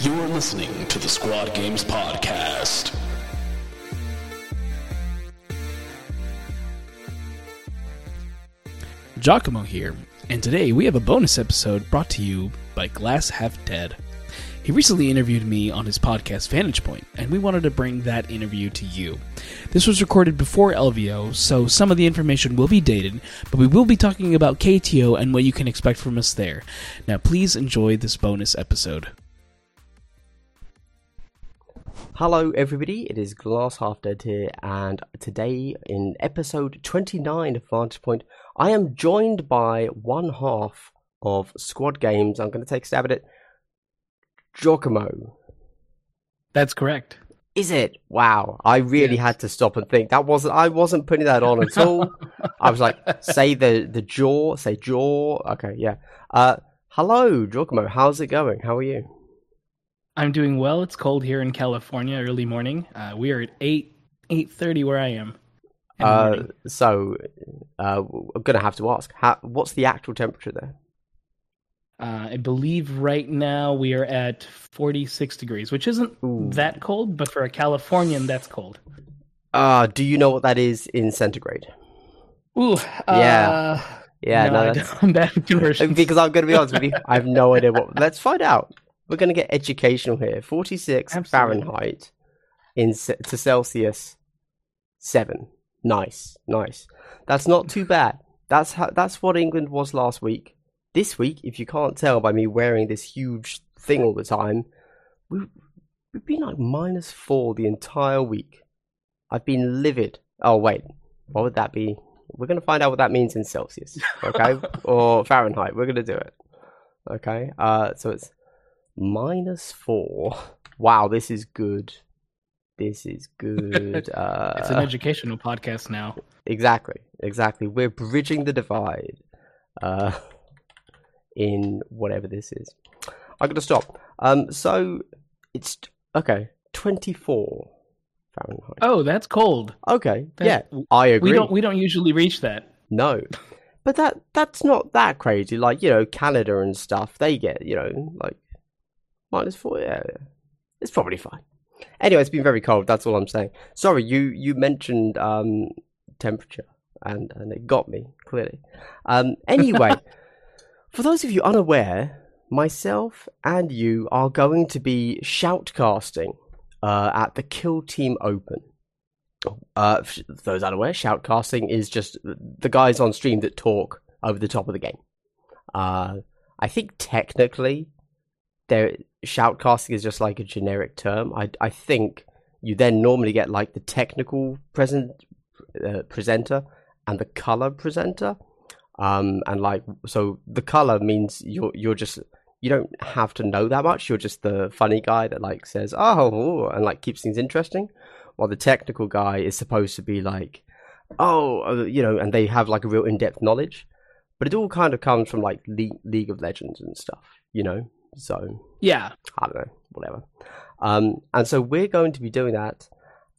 You're listening to the Squad Games Podcast. Giacomo here, and today we have a bonus episode brought to you by Glass Half Dead. He recently interviewed me on his podcast Vantage Point, and we wanted to bring that interview to you. This was recorded before LVO, so some of the information will be dated, but we will be talking about KTO and what you can expect from us there. Now, please enjoy this bonus episode. Hello, everybody. It is Glass Half Dead here, and today in episode 29 of Vantage Point, I am joined by one half of Squad Games. I'm going to take a stab at it. Giacomo. That's correct. Is it? Wow. I really Yes. had to stop and think. That wasn't I wasn't putting that on at all. I was like, say the the jaw, say jaw. Okay, yeah. Uh hello, Giacomo. How's it going? How are you? I'm doing well. It's cold here in California, early morning. Uh, we are at 8 8:30 where I am. Uh so uh I'm going to have to ask. How, what's the actual temperature there? Uh, I believe right now we are at 46 degrees, which isn't Ooh. that cold, but for a Californian, that's cold. Uh do you know what that is in centigrade? Ooh, Yeah. Uh, Yeah, no, no, I that's don't- I'm bad with conversions. because I'm going to be honest with you. I have no idea what. Let's find out. We're going to get educational here. 46 Absolutely. Fahrenheit in to Celsius 7. Nice, nice. That's not too bad. That's how, that's what England was last week. This week, if you can't tell by me wearing this huge thing all the time, we, we've been like minus 4 the entire week. I've been livid. Oh wait, what would that be? We're going to find out what that means in Celsius, okay? or Fahrenheit. We're going to do it. Okay? Uh so it's minus 4. Wow, this is good. This is good. Uh it's an educational podcast now. Exactly, exactly. We're bridging the divide uh, in whatever this is. I'm gonna stop. Um, so it's okay. Twenty-four Fahrenheit. Oh, that's cold. Okay, That- yeah, I agree. We don't we don't usually reach that. No, but that that's not that crazy. Like you know, Canada and stuff, they get you know like minus four. Yeah, yeah. it's probably fine. Anyway, it's been very cold. That's all I'm saying. Sorry, you you mentioned um temperature, and and it got me clearly. Um, anyway, for those of you unaware, myself and you are going to be shoutcasting uh, at the Kill Team Open. Uh, for those unaware, shoutcasting is just the guys on stream that talk over the top of the game. Uh, I think technically, there shoutcasting is just like a generic term. I I think you then normally get like the technical present uh, presenter and the color presenter. Um, and like so, the color means you're you're just you don't have to know that much. You're just the funny guy that like says oh and like keeps things interesting while the technical guy is supposed to be like, oh, uh, you know, and they have like a real in-depth knowledge. But it all kind of comes from like Le- League of Legends and stuff, you know. So Yeah. I don't know, whatever. Um, and so we're going to be doing that,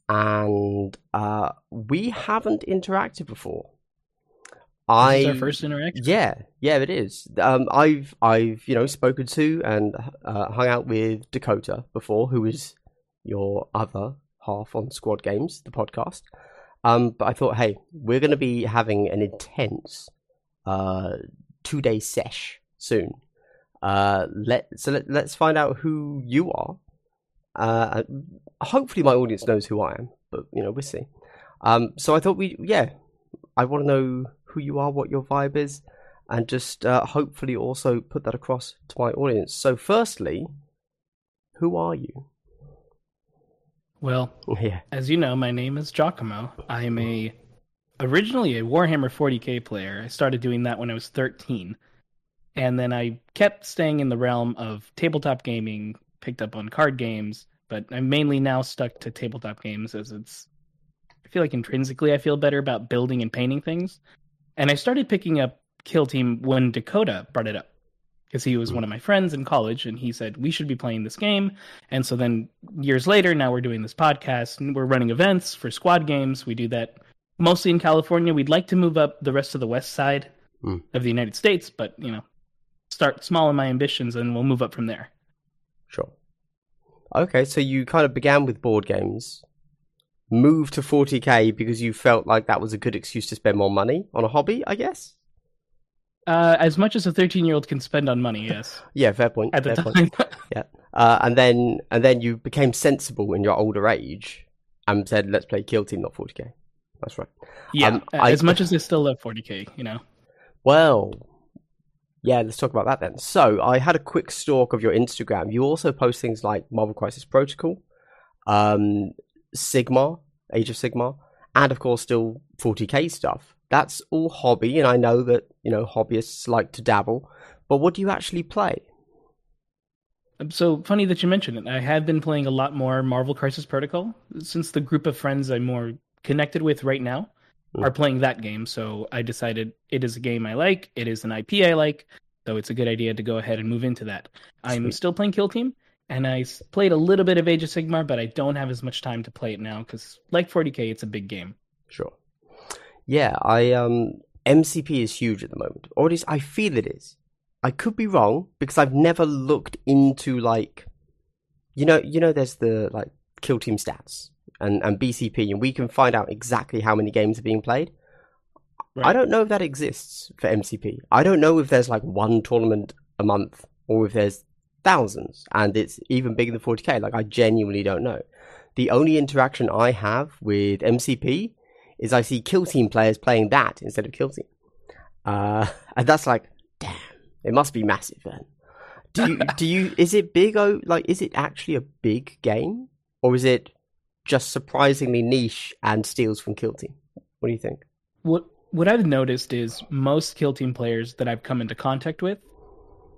and uh, we haven't interacted before. I This is our first interaction. yeah, yeah, it is. Um, I've I've you know spoken to and uh, hung out with Dakota before, who is your other half on Squad Games, the podcast. Um, but I thought, hey, we're going to be having an intense uh, two day sesh soon. Uh, let so let, let's find out who you are. Uh, hopefully, my audience knows who I am, but you know we'll see. Um, so I thought we, yeah, I want to know who you are, what your vibe is, and just uh, hopefully also put that across to my audience. So, firstly, who are you? Well, Yeah. as you know, my name is Giacomo. I'm a originally a Warhammer 40k player. I started doing that when I was 13. And then I kept staying in the realm of tabletop gaming, picked up on card games, but I'm mainly now stuck to tabletop games as it's I feel like intrinsically I feel better about building and painting things. And I started picking up Kill Team when Dakota brought it up. Because he was one of my friends in college and he said, We should be playing this game. And so then years later, now we're doing this podcast and we're running events for squad games. We do that mostly in California. We'd like to move up the rest of the west side Mm. of the United States, but you know, start small in my ambitions and we'll move up from there. Sure. Okay, so you kind of began with board games, moved to 40k because you felt like that was a good excuse to spend more money on a hobby, I guess. Uh, as much as a 13 year old can spend on money, yes. Yeah, fair point. At the fair point. time. Uh, and then and then you became sensible in your older age and said, "Let's play Kill Team, not 40k." That's right. yeah. Um, I- as much as I still love 40k, you know. Well, yeah, let's talk about that then. So, I had a quick stalk of your Instagram. You also post things like Marvel Crisis Protocol, um, Sigmar, Age of Sigmar, and of course, still 40k stuff. That's all hobby, and I know that you know hobbyists like to dabble. But what do you actually play? So funny that you mentioned it. I have been playing a lot more Marvel Crisis Protocol since the group of friends I'm more connected with right now. Are playing that game. So I decided it is a game I like. It is an IP I like. So it's a good idea to go ahead and move into that. I'm Sweet. still playing Kill Team, and I played a little bit of Age of Sigmar, but I don't have as much time to play it now because, like 40k, it's a big game. Sure. Yeah, I um MCP is huge at the moment. Or at least I feel it is. I could be wrong because I've never looked into like you know you know there's the like kill team stats and, and BCP and we can find out exactly how many games are being played. I don't know if that exists for MCP. I don't know if there's like one tournament a month or if there's thousands and it's even bigger than 40k. Like I genuinely don't know. The only interaction I have with MCP is I see kill team players playing that instead of kill team. Uh, and that's like, damn, it must be massive then. Do you do you is it big? Oh, like is it actually a big game or is it just surprisingly niche and steals from kill team? What do you think? What what I've noticed is most Kill Team players that I've come into contact with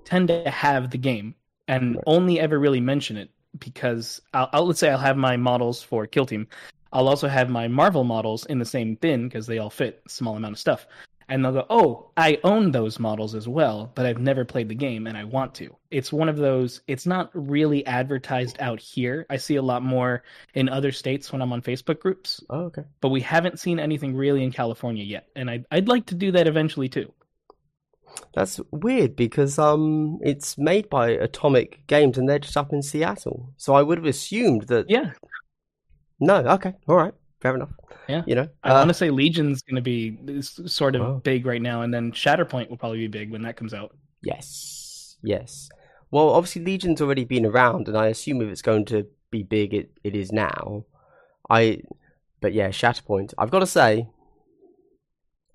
tend to have the game and Right. only ever really mention it because I'll, I'll let's say I'll have my models for Kill Team. I'll also have my Marvel models in the same bin because they all fit a small amount of stuff. And they'll go, "Oh, I own those models as well, but I've never played the game and I want to." It's one of those. It's not really advertised out here. I see a lot more in other states when I'm on Facebook groups Oh, okay. but we haven't seen anything really in California yet, and I'd I'd like to do that eventually too. That's weird because um, it's made by Atomic Games and they're just up in Seattle. So I would have assumed that. Yeah, No, okay, all right, fair enough. Yeah. you know, I uh, want to say Legion's going to be sort of Wow. big right now, and then Shatterpoint will probably be big when that comes out. Yes, yes. Well, obviously Legion's already been around, and I assume if it's going to be big, it, it is now. I, but yeah, Shatterpoint. I've got to say,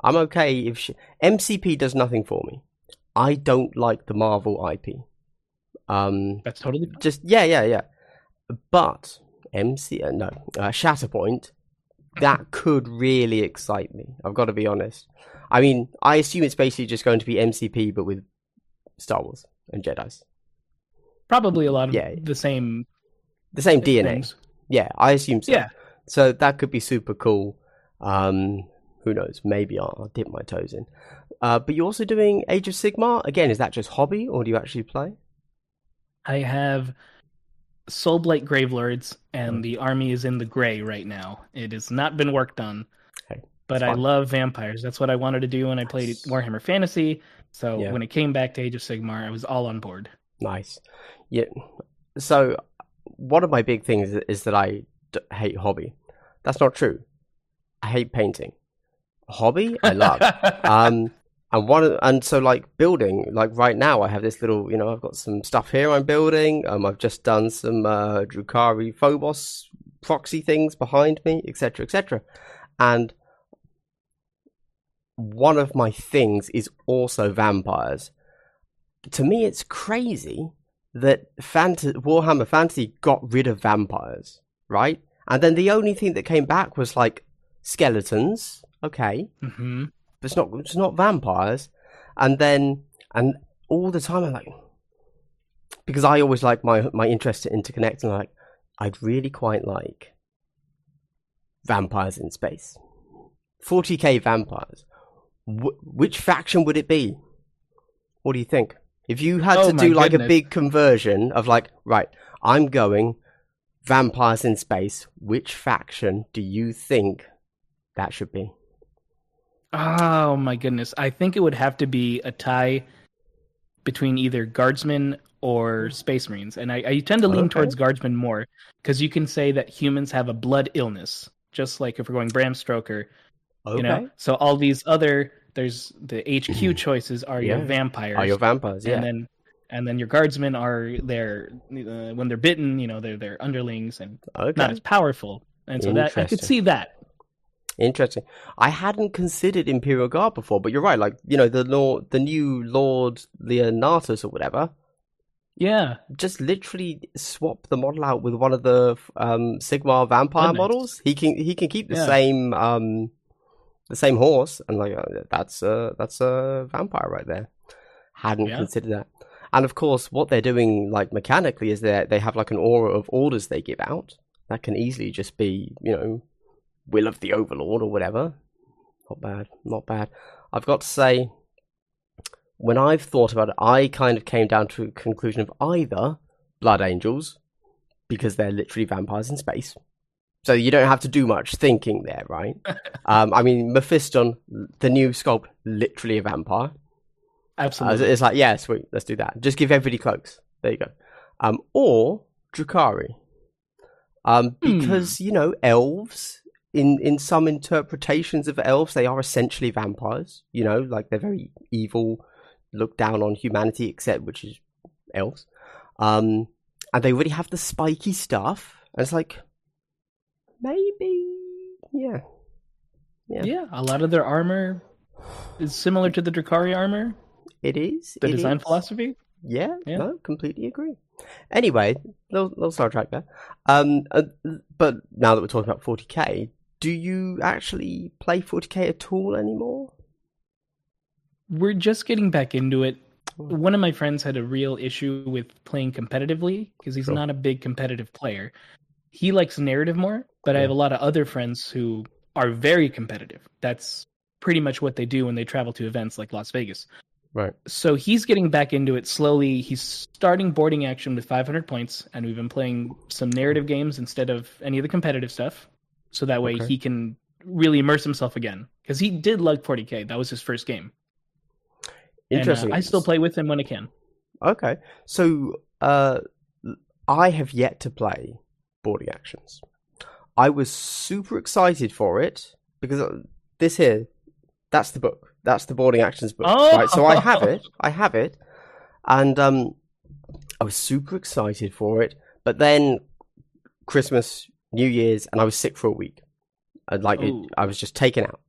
I'm okay if sh- MCP does nothing for me. I don't like the Marvel IP. Um, That's totally fine. just yeah, yeah, yeah. But MC, uh, no, uh, Shatterpoint, that could really excite me. I've got to be honest. I mean, I assume it's basically just going to be MCP, but with Star Wars and Jedi's. probably a lot of Yeah. the same The same DNA. things. Yeah, I assume so. Yeah. So that could be super cool. Um, who knows? Maybe I'll, I'll dip my toes in. Uh, but you're also doing Age of Sigmar again. Is that just hobby, or do you actually play? I have Soulblight Gravelords, Mm. and the army is in the gray right now. It has not been worked on, Okay, but I love vampires. That's what I wanted to do when I played Nice. Warhammer Fantasy. So Yeah. when it came back to Age of Sigmar, I was all on board. Nice. Yeah. So one of my big things is that I d- hate hobby. That's not true. I hate painting. Hobby, I love. um, and one and so like building, like right now, I have this little, you know, I've got some stuff here I'm building. Um, I've just done some uh, Drukhari Phobos proxy things behind me, etc., etc. And one of my things is also vampires. To me, it's crazy that Fant- Warhammer Fantasy got rid of vampires, right? And then the only thing that came back was like skeletons. Okay, hmm but it's not it's not vampires. And then and all the time i'm like because i always like my my interest to interconnect and like i'd really quite like vampires in space. 40k vampires. Wh- which faction would it be? What do you think? If you had Oh to do like a big conversion of like right i'm going vampires in space which faction do you think that should be Oh my goodness. I think it would have to be a tie between either guardsmen or space marines, and I, I tend to lean Okay. towards guardsmen more because you can say that humans have a blood illness, just like if we're going Bram Stoker, Okay. you know. So all these other there's the HQ choices are your Yeah. vampires, Are your vampires? Yeah. and then and then your guardsmen are their uh, when they're bitten, you know, they're their underlings and okay. not as powerful. And so that I could see that. Interesting. I hadn't considered Imperial Guard before, but you're right. Like you know, the Lord, the new Lord Leontus or whatever, Yeah, just literally swap the model out with one of the um, Sigmar vampire models. He can he can keep the Yeah. same um, the same horse, and like uh, that's a that's a vampire right there. Hadn't Yeah. considered that. And of course, what they're doing, like mechanically, is that they have like an aura of orders they give out that can easily just be, you know, will of the Overlord or whatever. Not bad, not bad. I've got to say, when I've thought about it, I kind of came down to a conclusion of either Blood Angels, because they're literally vampires in space. So you don't have to do much thinking there, right? um, I mean, Mephiston, the new sculpt, literally a vampire. Uh, absolutely. it's like, yeah, sweet, let's do that. Just give everybody cloaks. There you go. Um, or Drukhari. Um, Hmm. because, you know, elves, in, in some interpretations of elves, they are essentially vampires. You know, like they're very evil, look down on humanity, except which is elves. Um, and they already have the spiky stuff. And it's like, maybe, yeah. yeah. yeah. a lot of their armor is similar to the Drukhari armor, It is. the it design is. philosophy. Yeah, Yeah. no, completely agree. Anyway, little, little sidetrack there. Um, uh, but now that we're talking about 40k, do you actually play 40k at all anymore? We're just getting back into it. Oh. One of my friends had a real issue with playing competitively because he's not a big competitive player. He likes narrative more, but I have a lot of other friends who are very competitive. That's pretty much what they do when they travel to events like Las Vegas. Right. So he's getting back into it slowly. He's starting boarding action with 500 points, and we've been playing some narrative games instead of any of the competitive stuff. So that way Okay. he can really immerse himself again. Because he did lug 40k. That was his first game. And, uh, Interesting. I still play with him when I can. Okay, so uh, I have yet to play boarding actions. I was super excited for it because uh, this here, that's the book. That's the boarding actions book. Oh! Right, so I have it. I have it, and um, I was super excited for it. But then Christmas, New Year's, and I was sick for a week. And like it, I was just taken out.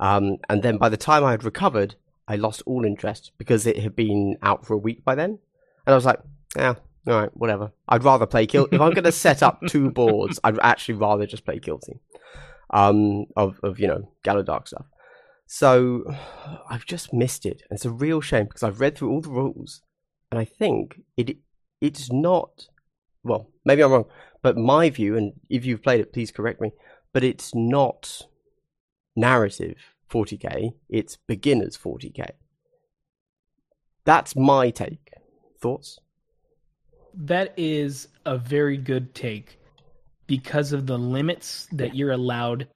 Um, and then by the time I had recovered, I lost all interest because it had been out for a week by then. And I was like, yeah, all right, whatever. I'd rather play Kill. if I'm going to set up two boards, I'd actually rather just play Kill Team um, of, of, you know, Gallowdark stuff. So I've just missed it. And it's a real shame because I've read through all the rules and I think it it's not, well, maybe I'm wrong, but my view, and if you've played it, please correct me, but it's not narrative 40k, it's beginners 40k. That's my take. Thoughts? That is a very good take because of the limits that you're allowed.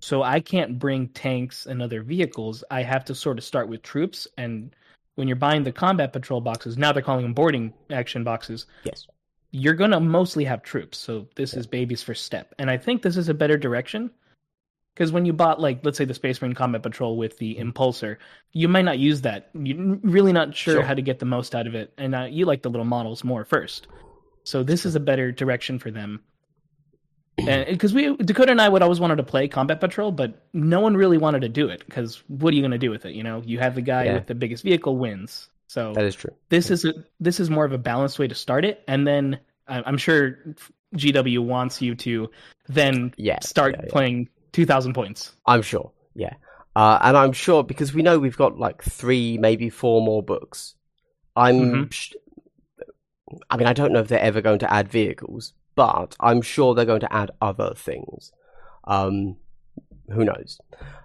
So I can't bring tanks and other vehicles. I have to sort of start with troops. And when you're buying the combat patrol boxes, now they're calling them boarding action boxes. Yes. You're going to mostly have troops. So this is baby's first step. And I think this is a better direction because when you bought, like, let's say the Space Marine Combat Patrol with the Impulsor, you might not use that. You're really not sure, Sure. how to get the most out of it. And uh, you like the little models more first. So this is a better direction for them. And because we Dakota and I would always wanted to play Combat Patrol, but no one really wanted to do it because what are you going to do with it? You know, you have the guy Yeah. with the biggest vehicle wins. So That is true. this is a, this is more of a balanced way to start it, and then I'm sure GW wants you to then Yeah. start yeah, yeah. playing 2,000 points. I'm sure. Yeah. Uh, and I'm sure because we know we've got like three, maybe four more books. I'm. Mhm. sh- I mean, I don't know if they're ever going to add vehicles, but I'm sure they're going to add other things. Um, who knows?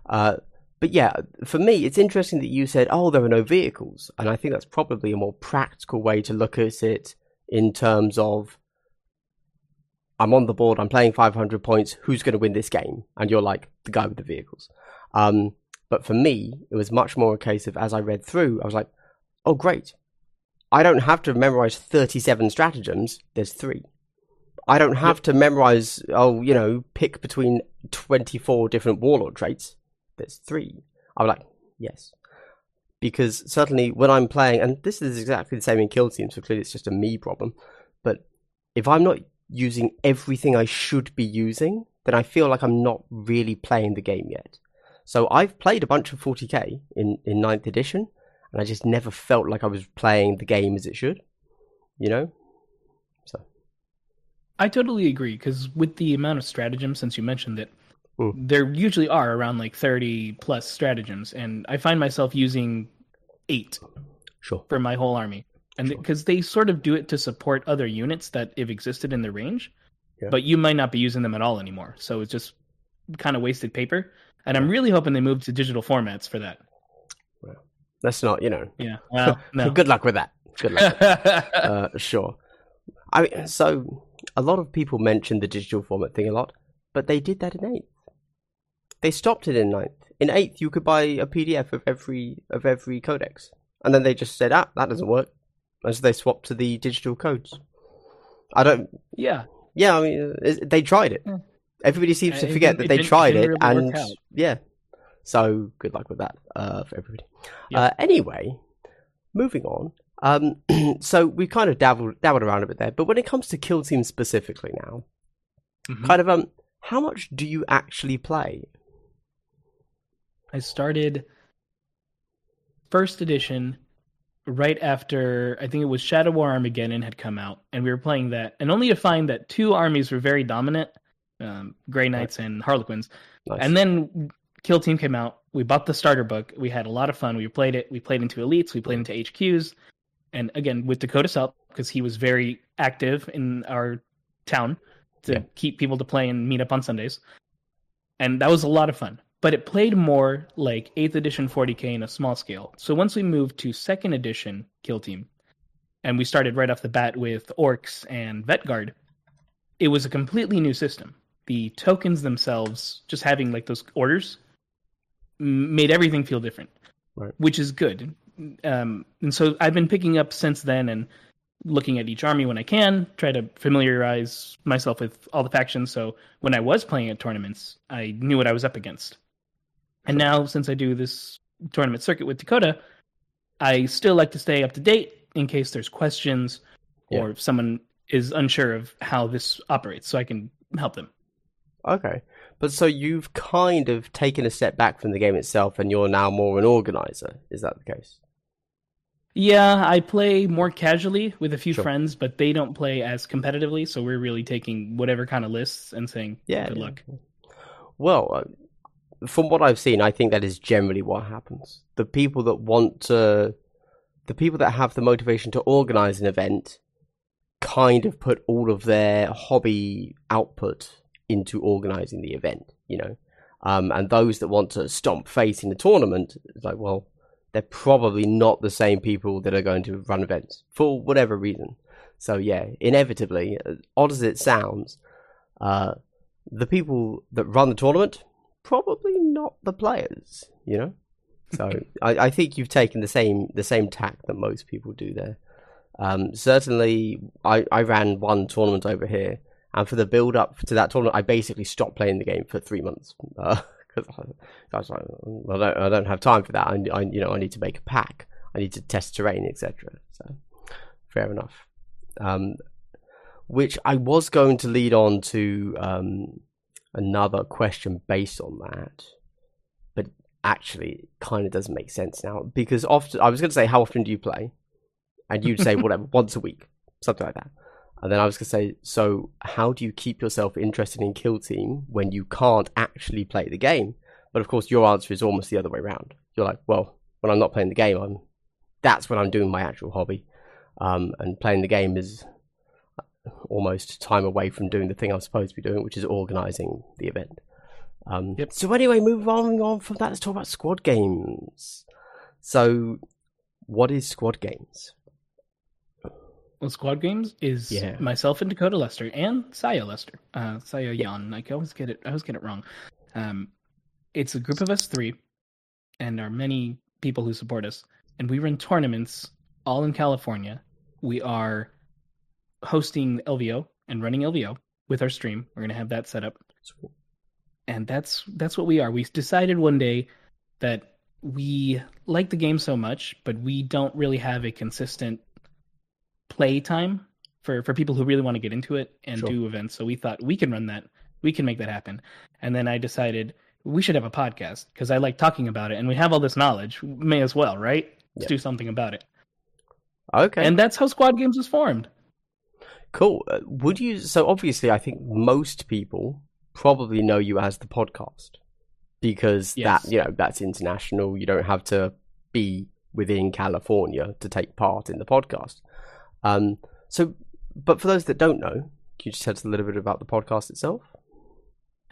Uh, but yeah, for me, it's interesting that you said, "Oh, there are no vehicles," and I think that's probably a more practical way to look at it in terms of I'm on the board, I'm playing 500 points, who's going to win this game? And you're like, the guy with the vehicles. Um, but for me, it was much more a case of as I read through, I was like, oh great, I don't have to memorize 37 stratagems. There's three. I don't have yep. to memorize, oh, you know, pick between 24 different warlord traits. There's three. I'm like, yes. Because certainly when I'm playing, and this is exactly the same in kill teams, so clearly it's just a me problem. But if I'm not using everything I should be using, then I feel like I'm not really playing the game yet. So I've played a bunch of 40k in, in 9th edition, and I just never felt like I was playing the game as it should. You know? So. I totally agree, because with the amount of stratagems, since you mentioned it, mm. there usually are around like 30 plus stratagems, and I find myself using eight sure. for my whole army. And because sure. they sort of do it to support other units that have existed in the range, yeah. but you might not be using them at all anymore. So it's just kind of wasted paper. And I'm really hoping they move to digital formats for that. Well, that's not, you know. Yeah. Well, no. good luck with that. Good luck. uh, sure. I mean, so a lot of people mention the digital format thing a lot, but they did that in eighth. They stopped it in ninth. In eighth, you could buy a PDF of every of every codex, and then they just said, "Ah, that doesn't work," and so they swapped to the digital codes. I don't. Yeah. Yeah, I mean, they tried it. Everybody seems to forget that they tried it, it and yeah. So good luck with that uh, for everybody. Uh, anyway, moving on. Um, so we kind of dabbled dabbled around a bit there, but when it comes to kill teams specifically now, mm-hmm. kind of um, how much do you actually play? I started first edition right after I think it was Shadow War Armageddon had come out, and we were playing that, and only to find that two armies were very dominant, um, Grey Knights right. and Harlequins. Nice. And then Kill Team came out. We bought the starter book. We had a lot of fun. We played it. We played into elites. We played into HQs, and again with Dakota's help because he was very active in our town to yeah. keep people to play and meet up on Sundays, and that was a lot of fun. But it played more like 8th edition 40k in a small scale. So once we moved to 2nd edition Kill Team, and we started right off the bat with Orks and Vet Guard, it was a completely new system the tokens themselves, just having like those orders, made everything feel different, right. which is good. Um, and so I've been picking up since then and looking at each army when I can, try to familiarize myself with all the factions. So when I was playing at tournaments, I knew what I was up against. And now, since I do this tournament circuit with Dakota, I still like to stay up to date in case there's questions yeah. or if someone is unsure of how this operates, so I can help them. Okay. But so you've kind of taken a step back from the game itself and you're now more an organizer. Is that the case? Yeah, I play more casually with a few sure. friends, but they don't play as competitively. So we're really taking whatever kind of lists and saying, yeah, good yeah. luck. Well, uh, from what I've seen, I think that is generally what happens. The people that want to, the people that have the motivation to organize an event kind of put all of their hobby output into organizing the event, you know. Um, and those that want to stomp face in the tournament, it's like, well, they're probably not the same people that are going to run events for whatever reason. So yeah, inevitably, odd as it sounds, uh, the people that run the tournament probably not the players, you know. So I, I, think you've taken the same the same tack that most people do there. Um, certainly, I, I ran one tournament over here and for the build up to that tournament, I basically stopped playing the game for three months because uh, I, was like, I don't, I don't have time for that. I, I, you know, I need to make a pack. I need to test terrain, etc. So, fair enough. Um, which I was going to lead on to um, another question based on that, but actually, it kind of doesn't make sense now because often I was going to say, how often do you play? And you'd say whatever, once a week, something like that. And then I was going to say, so how do you keep yourself interested in Kill Team when you can't actually play the game? But of course, your answer is almost the other way around. You're like, well, when I'm not playing the game, I'm that's when I'm doing my actual hobby, um, and playing the game is almost time away from doing the thing I'm supposed to be doing, which is organizing the event. Um, yep. So anyway, moving on, on from that, let's talk about squad games. So, what is squad games? Well, Squad Games is yeah. myself and Dakota Luster and Saya Luster. Uh, Saya Yan. I always get it. I always get it wrong. Um, it's a group of us three, and our many people who support us. and we run tournaments all in California. We are hosting LVO and running LVO with our stream. We're gonna have that set up, and that's that's what we are. We decided one day that we like the game so much, but we don't really have a consistent play time for for people who really want to get into it and Sure. do events. So we thought we can run that, we can make that happen. And then I decided we should have a podcast because I like talking about it, and we have all this knowledge. May as well, right? Let's Yeah. do something about it. Okay. And that's how Squad Games was formed. Cool. Uh, would you? So obviously, I think most people probably know you as the podcast because Yes. that you know that's international. You don't have to be within California to take part in the podcast. Um. So, but for those that don't know, can you just tell us a little bit about the podcast itself?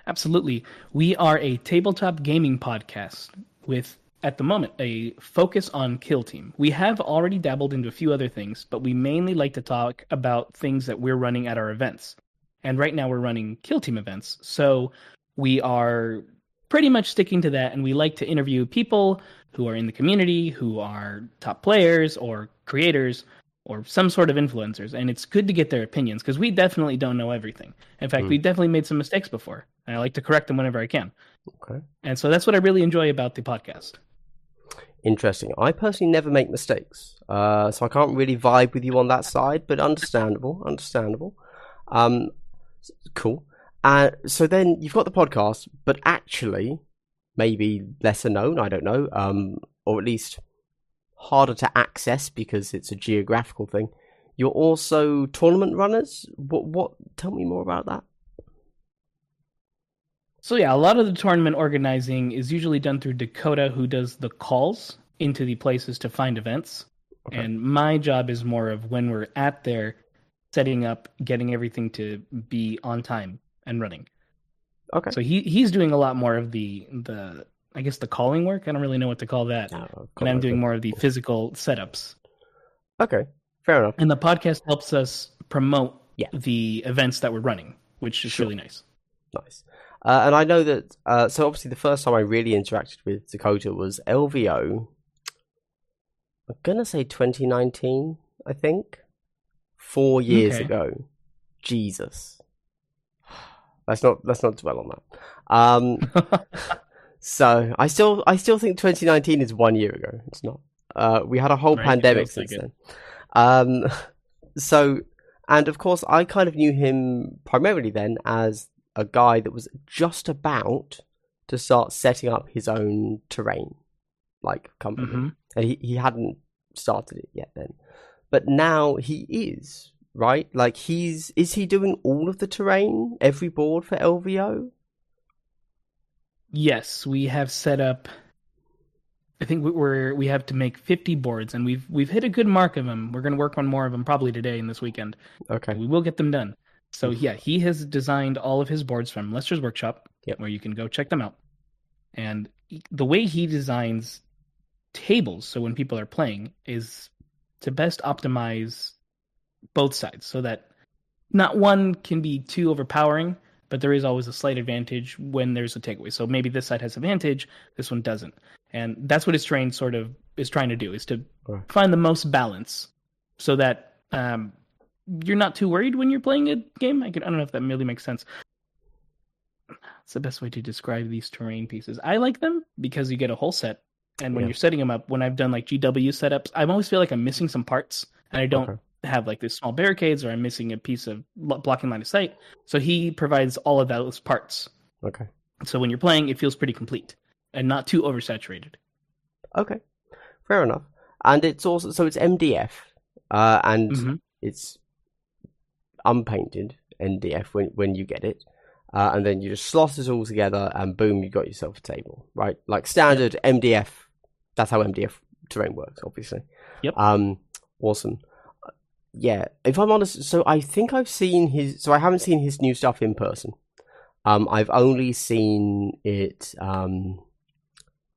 Absolutely. We are a tabletop gaming podcast with, at the moment, a focus on Kill Team. We have already dabbled into a few other things, but we mainly like to talk about things that we're running at our events. And right now we're running Kill Team events. So we are pretty much sticking to that, and we like to interview people who are in the community, who are top players or creators or some sort of influencers. And it's good to get their opinions because we definitely don't know everything. In fact, Hmm. we definitely made some mistakes before, and I like to correct them whenever I can. Okay. And so that's what I really enjoy about the podcast. Interesting. I personally never make mistakes, uh, so I can't really vibe with you on that side. But understandable, understandable. Um, cool. Uh, so then you've got the podcast, but actually, maybe lesser known. I don't know, um, or at least harder to access because it's a geographical thing. You're also tournament runners. What? What? Tell me more about that. So yeah, a lot of the tournament organizing is usually done through Dakota, who does the calls into the places to find events. Okay. And my job is more of when we're at there, setting up, getting everything to be on time and running. Okay. So he he's doing a lot more of the the I guess the calling work. I don't really know what to call that. No, got And I'm doing more of the physical setups. Okay. Fair enough. And the podcast helps us promote Yeah. the events that we're running, which is Sure. really nice. Nice. Uh, and I know that, uh, so obviously the first time I really interacted with Dakota was LVO. I'm going to say 2019, I think. Four years Okay. ago. Jesus. Let's not, let's not dwell on that. Um, so I still, I still think 2019 is one year ago. It's not. Uh, we had a whole Right, pandemic since then. Um, so, and of course, I kind of knew him primarily then as a guy that was just about to start setting up his own terrain, like company, Mhm. and he he hadn't started it yet then, but now he is right. Like he's is he doing all of the terrain, every board for LVO? Yes, we have set up. I think we- we're we have to make 50 boards, and we've we've hit a good mark of them. We're going to work on more of them probably today and this weekend. Okay, We will get them done. So yeah, he has designed all of his boards from Luster's Workshop, Yep. where you can go check them out. And he- the way he designs tables, so when people are playing, is to best optimize both sides, so that not one can be too overpowering, but there is always a slight advantage when there's a takeaway. So maybe this side has advantage, this one doesn't, and that's what his train sort of is trying to do: is to Right. find the most balance, so that um, you're not too worried when you're playing a game. I, can, I don't know if that really makes sense. It's the best way to describe these terrain pieces. I like them because you get a whole set, and when Yeah. you're setting them up, when I've done like GW setups, I always feel like I'm missing some parts, and I don't Okay. have like these small barricades, or I'm missing a piece of blocking line of sight. So he provides all of those parts. okay, So when you're playing, it feels pretty complete and not too oversaturated. okay, fair enough. And it's also so it's MDF, uh, and Mhm. it's unpainted MDF when when you get it, uh, and then you just slot it all together, and boom, you got yourself a table, right? Like standard MDF. That's how MDF terrain works, obviously. Yep. Um, awesome. Yeah, if I'm honest, so I think I've seen his. So I haven't seen his new stuff in person. Um, I've only seen it um,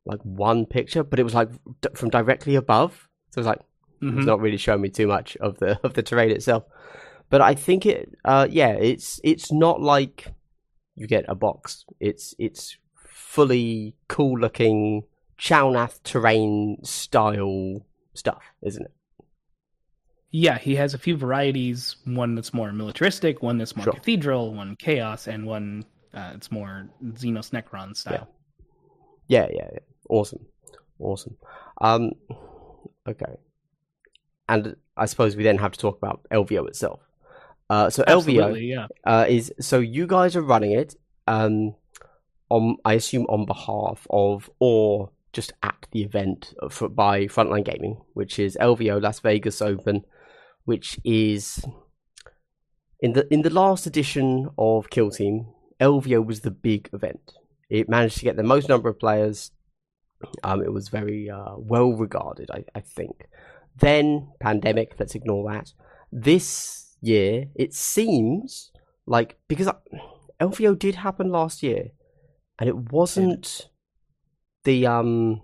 like one picture, but it was like d- from directly above. So it was like Mhm. it's not really showing me too much of the of the terrain itself. But I think it, uh, yeah, it's it's not like you get a box. It's it's fully cool looking Chalnath terrain style stuff, isn't it? Yeah, he has a few varieties. One that's more militaristic, one that's more Sure. cathedral, one chaos, and one uh, it's more Xenos Necron style. Yeah, yeah, yeah. Awesome, awesome. Um, okay, and I suppose we then have to talk about LVO itself. Uh, so LVO yeah. uh, is so you guys are running it um on I assume on behalf of or just at the event for, by Frontline Gaming, which is LVO Las Vegas Open, which is in the in the last edition of Kill Team, LVO was the big event. It managed to get the most number of players. Um, it was very uh, well regarded, I, I think. Then pandemic. Let's ignore that. This year, it seems like because I, LVO did happen last year, and it wasn't the um.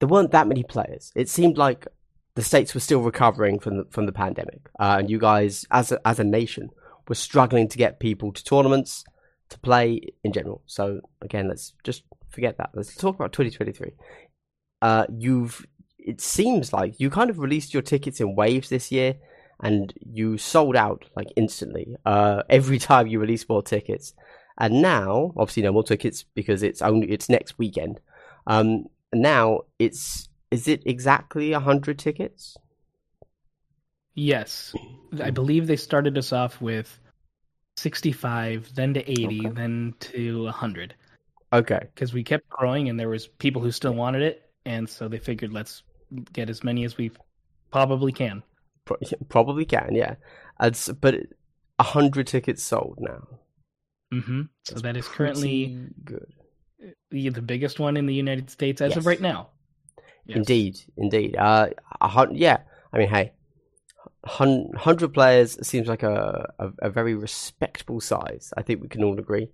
There weren't that many players. It seemed like the states were still recovering from the from the pandemic, uh, and you guys, as a, as a nation, were struggling to get people to tournaments to play in general. So again, let's just forget that. Let's talk about 2023. Uh, you've it seems like you kind of released your tickets in waves this year, and you sold out like instantly. Uh, every time you release more tickets, and now obviously no more tickets because it's only it's next weekend. Um, now it's is it exactly a hundred tickets? Yes, I believe they started us off with sixty-five, then to eighty, Okay. then to hundred, Okay, because we kept growing, and there was people who still wanted it, and so they figured let's get as many as we probably can. Pro- probably can, yeah. It's, but a hundred tickets sold now. hmm So That's that is currently good. the, the biggest one in the United States as Yes. of right now. Yes. Indeed, indeed. Uh, a yeah. I mean, hey, hundred players seems like a, a a very respectable size. I think we can all agree.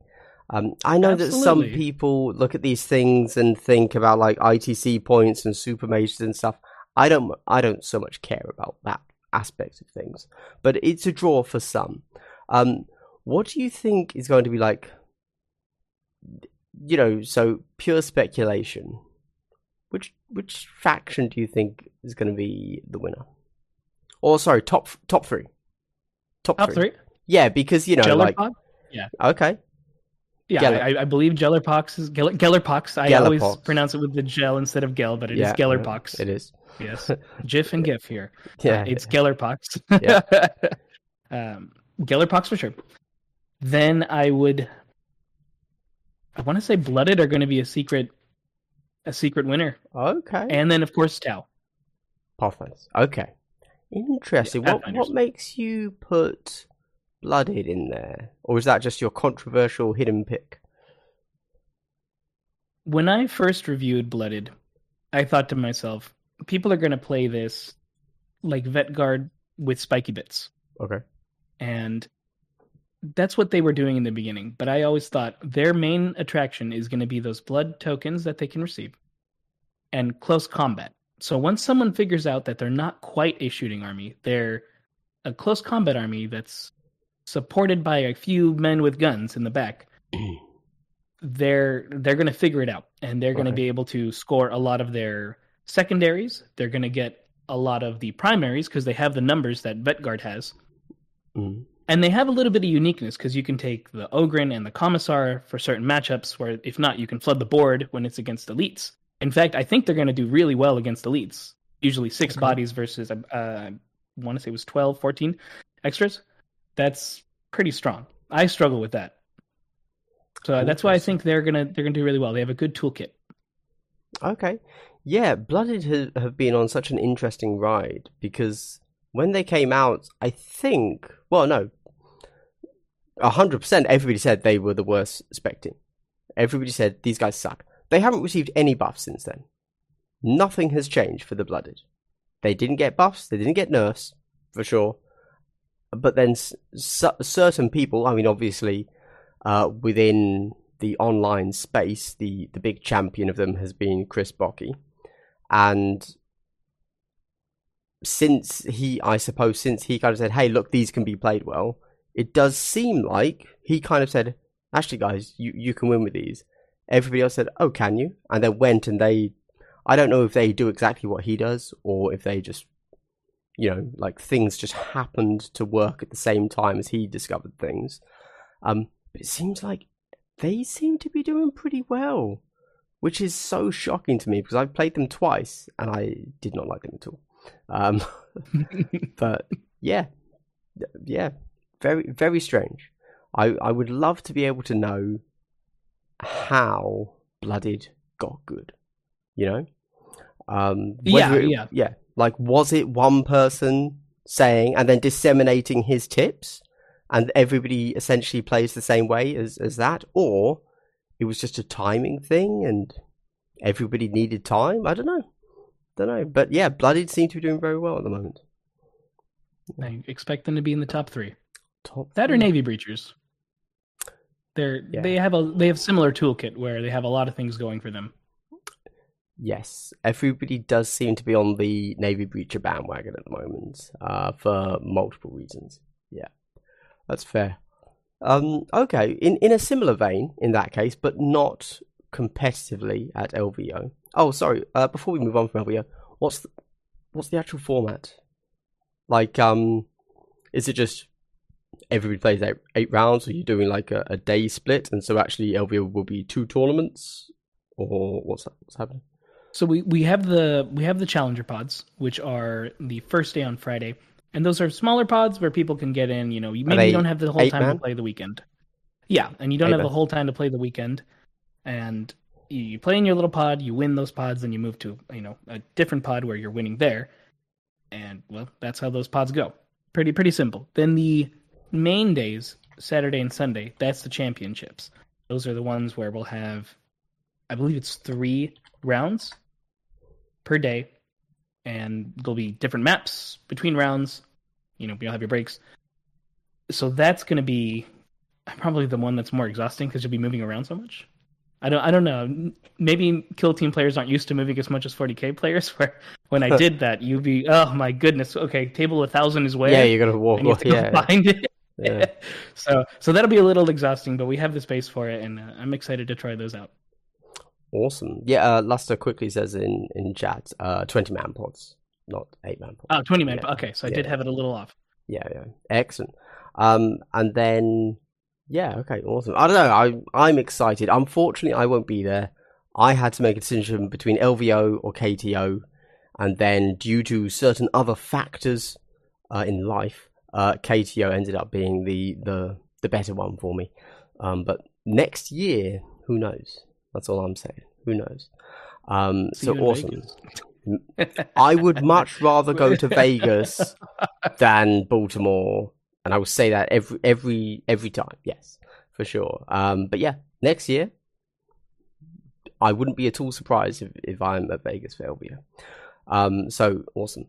Um, I know that some people look at these things and think about like ITC points and super majors and stuff. I don't. I don't so much care about that aspect of things, but it's a draw for some. Um, what do you think is going to be like? You know, so pure speculation. Which which faction do you think is going to be the winner? Or sorry, top top three. Top, Top three, Yeah, because you know, like Gellerpox. okay, Yeah, Geller- I, I believe Gellerpox is Geller, Gellerpox. I always pronounce it with the gel instead of gel, but it is yeah, Gellerpox. It is. Yes, GIF and GIF here. Yeah, Uh, it's Gellerpox. Yeah. um, Gellerpox for sure. Then I would, I want to say Blooded are going to be a secret, a secret winner, okay. and then of course Tau. Pathfinders. Okay, interesting. Yeah, what what makes you put Blooded in there, or is that just your controversial hidden pick? When I first reviewed Blooded, I thought to myself, people are going to play this like vet guard with spiky bits. Okay. and that's what they were doing in the beginning but i always thought their main attraction is going to be those blood tokens that they can receive and close combat so once someone figures out that they're not quite a shooting army they're a close combat army that's supported by a few men with guns in the back they're they're going to figure it out and they're going to be able to score a lot of their secondaries they're going to get a lot of the primaries because they have the numbers that vetguard has Mm. and they have a little bit of uniqueness because you can take the Ogryn and the Commissar for certain matchups, where if not, you can flood the board when it's against elites. In fact, I think they're going to do really well against elites. Usually six Okay. bodies versus, uh, I want to say it was 12, 14 extras. That's pretty strong. I struggle with that. So uh, that's why I think they're gonna they're gonna do really well. They have a good toolkit. Okay. Yeah, Blooded ha- have been on such an interesting ride because when they came out, I think, well, no, 100% everybody said they were the worst spec team. Everybody said these guys suck. They haven't received any buffs since then. Nothing has changed for the Blooded. They didn't get buffs, they didn't get nerfs, for sure. But then s- certain people, I mean, obviously, uh, within the online space, the, the big champion of them has been Chris Bocky. And since he, I suppose, since he kind of said, hey, look, these can be played well, it does seem like he kind of said, actually, guys, you, you can win with these. Everybody else said, oh, can you? And then went and they, I don't know if they do exactly what he does or if they just, you know, like things just happened to work at the same time as he discovered things. Um, but it seems like they seem to be doing pretty well, which is so shocking to me because I've played them twice and I did not like them at all. Um, but yeah, yeah, very very strange. I I would love to be able to know how Blooded got good. You know, um, Yeah, it- yeah. yeah. Like, was it one person saying and then disseminating his tips, and everybody essentially plays the same way as as that, or it was just a timing thing and everybody needed time? I don't know, don't know. But yeah, Blooded seem to be doing very well at the moment. I expect them to be in the top three. Top That or. Navy Breachers. They're Yeah. they have a they have similar toolkit where they have a lot of things going for them. Yes, everybody does seem to be on the Navy Breacher bandwagon at the moment, uh, for multiple reasons. Yeah, that's fair. Um, okay, in in a similar vein, in that case, but not competitively at LVO. Oh, sorry. Uh, before we move on from LVO, what's the, what's the actual format? Like, um, is it just everybody plays eight, eight rounds, or you're doing like a, a day split, and so actually LVO will be two tournaments, or what's what's happening? So we, we have the we have the challenger pods, which are the first day on Friday, and those are smaller pods where people can get in. You know, you- maybe you don't have the whole time man? to play the weekend. Yeah, and you don't Eight have the whole time to play the weekend, and you, you play in your little pod, you win those pods, and you move to you know a different pod where you're winning there, and well, that's how those pods go. Pretty pretty simple. Then the main days, Saturday and Sunday, that's the championships. Those are the ones where we'll have, I believe it's three rounds per day, and there'll be different maps between rounds. You know, you'll have your breaks. So that's going to be probably the one that's more exhausting because you'll be moving around so much. I don't, I don't know. Maybe kill team players aren't used to moving as much as 40k players. Where when I did that, you'd be, oh my goodness, okay, table a thousand is way. Yeah, you're gonna walk. and you have to go yeah, yeah, find it. yeah. so, so that'll be a little exhausting, but we have the space for it, and uh, I'm excited to try those out. Awesome. Yeah, uh, Luster quickly says in in chat, uh, twenty man pods, not eight man pods. Oh, 20 man. Yeah. Okay, so I Yeah, did yeah. have it a little off. Yeah, yeah, excellent. Um, and then yeah, okay, awesome. I don't know. I I'm excited. Unfortunately, I won't be there. I had to make a decision between LVO or KTO, and then due to certain other factors uh, in life, uh, KTO ended up being the the the better one for me. Um, but next year, who knows? That's all I'm saying. Who knows? Um, See so awesome. I would much rather go to Vegas than Baltimore, and I will say that every every every time. Yes, for sure. Um, but yeah, next year, I wouldn't be at all surprised if, if I'm at Vegas for LVO. Um, so awesome.